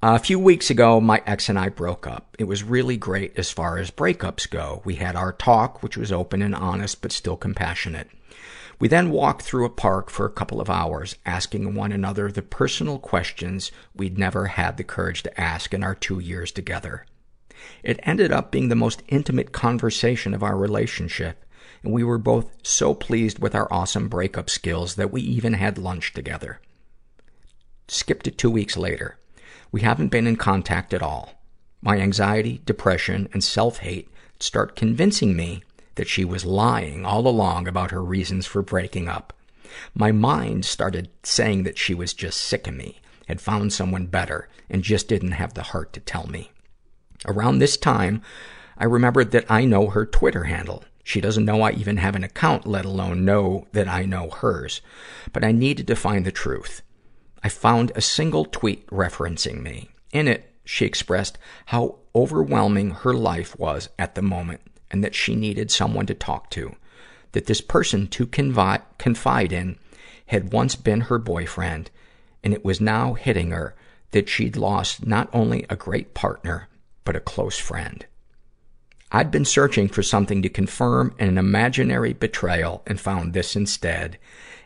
A few weeks ago, my ex and I broke up. It was really great as far as breakups go. We had our talk, which was open and honest, but still compassionate. We then walked through a park for a couple of hours, asking one another the personal questions we'd never had the courage to ask in our two years together. It ended up being the most intimate conversation of our relationship, and we were both so pleased with our awesome breakup skills that we even had lunch together. Skip to two weeks later. We haven't been in contact at all. My anxiety, depression, and self-hate start convincing me that she was lying all along about her reasons for breaking up. My mind started saying that she was just sick of me, had found someone better, and just didn't have the heart to tell me. Around this time, I remembered that I know her Twitter handle. She doesn't know I even have an account, let alone know that I know hers. But I needed to find the truth. I found a single tweet referencing me. In it, she expressed how overwhelming her life was at the moment and that she needed someone to talk to. That this person to confi- confide in had once been her boyfriend, and it was now hitting her that she'd lost not only a great partner, but a close friend. I'd been searching for something to confirm an imaginary betrayal and found this instead.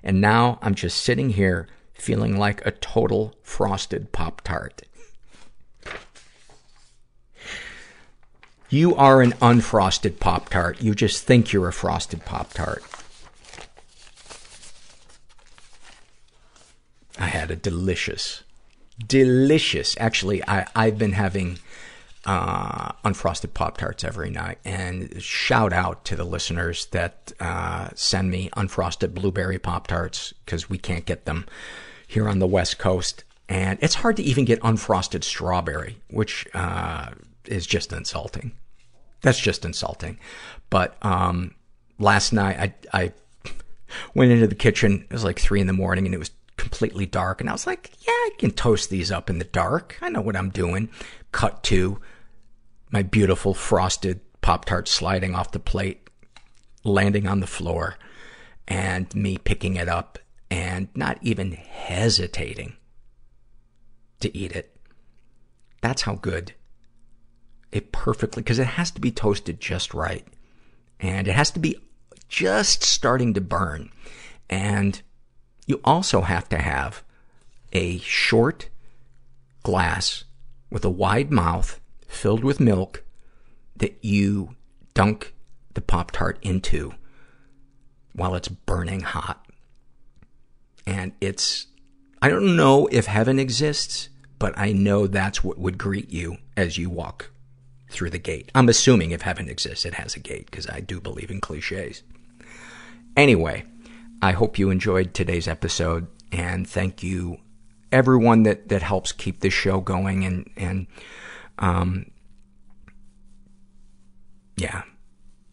And now I'm just sitting here feeling like a total frosted Pop Tart. You are an unfrosted Pop Tart. You just think you're a frosted Pop Tart. I had a delicious, delicious, actually, I, I've been having, uh, unfrosted Pop Tarts every night. And shout out to the listeners that, uh, send me unfrosted blueberry Pop Tarts, cause we can't get them here on the West Coast. And it's hard to even get unfrosted strawberry, which, uh, is just insulting. That's just insulting. But, um, last night I, I went into the kitchen. It was like three in the morning and it was completely dark. And I was like, yeah, I can toast these up in the dark. I know what I'm doing. Cut to my beautiful frosted Pop Tart sliding off the plate, landing on the floor, and me picking it up and not even hesitating to eat it. That's how good it perfectly, because it has to be toasted just right. And it has to be just starting to burn. And you also have to have a short glass with a wide mouth filled with milk that you dunk the Pop Tart into while it's burning hot. And it's, I don't know if heaven exists, but I know that's what would greet you as you walk through the gate. I'm assuming if heaven exists, it has a gate, because I do believe in cliches. Anyway, I hope you enjoyed today's episode, and thank you everyone that, that helps keep this show going and, and, um, yeah,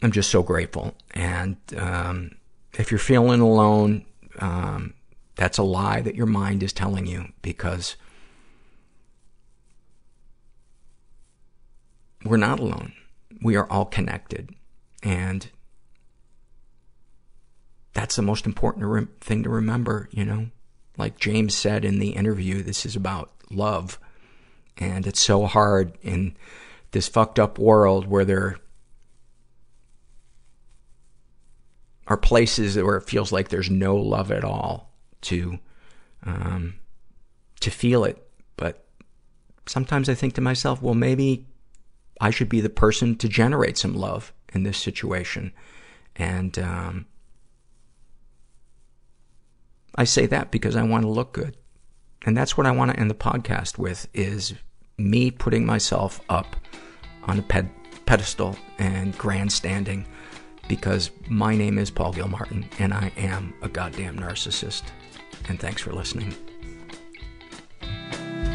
I'm just so grateful. And, um, if you're feeling alone, um, that's a lie that your mind is telling you because we're not alone. We are all connected. And that's the most important thing to remember, you know? Like James said in the interview, this is about love. And it's so hard in this fucked up world where there are places where it feels like there's no love at all to, um, to feel it. But sometimes I think to myself, well, maybe I should be the person to generate some love in this situation. And, um, I say that because I want to look good. And that's what I want to end the podcast with is me putting myself up on a ped- pedestal and grandstanding because my name is Paul Gilmartin and I am a goddamn narcissist. And thanks for listening.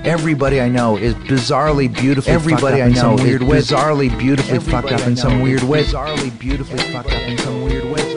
Everybody I know is bizarrely beautifully Everybody I know is weird bizarrely beautifully Everybody fucked up in some weird way. Bizarrely beautifully fucked up in some weird way.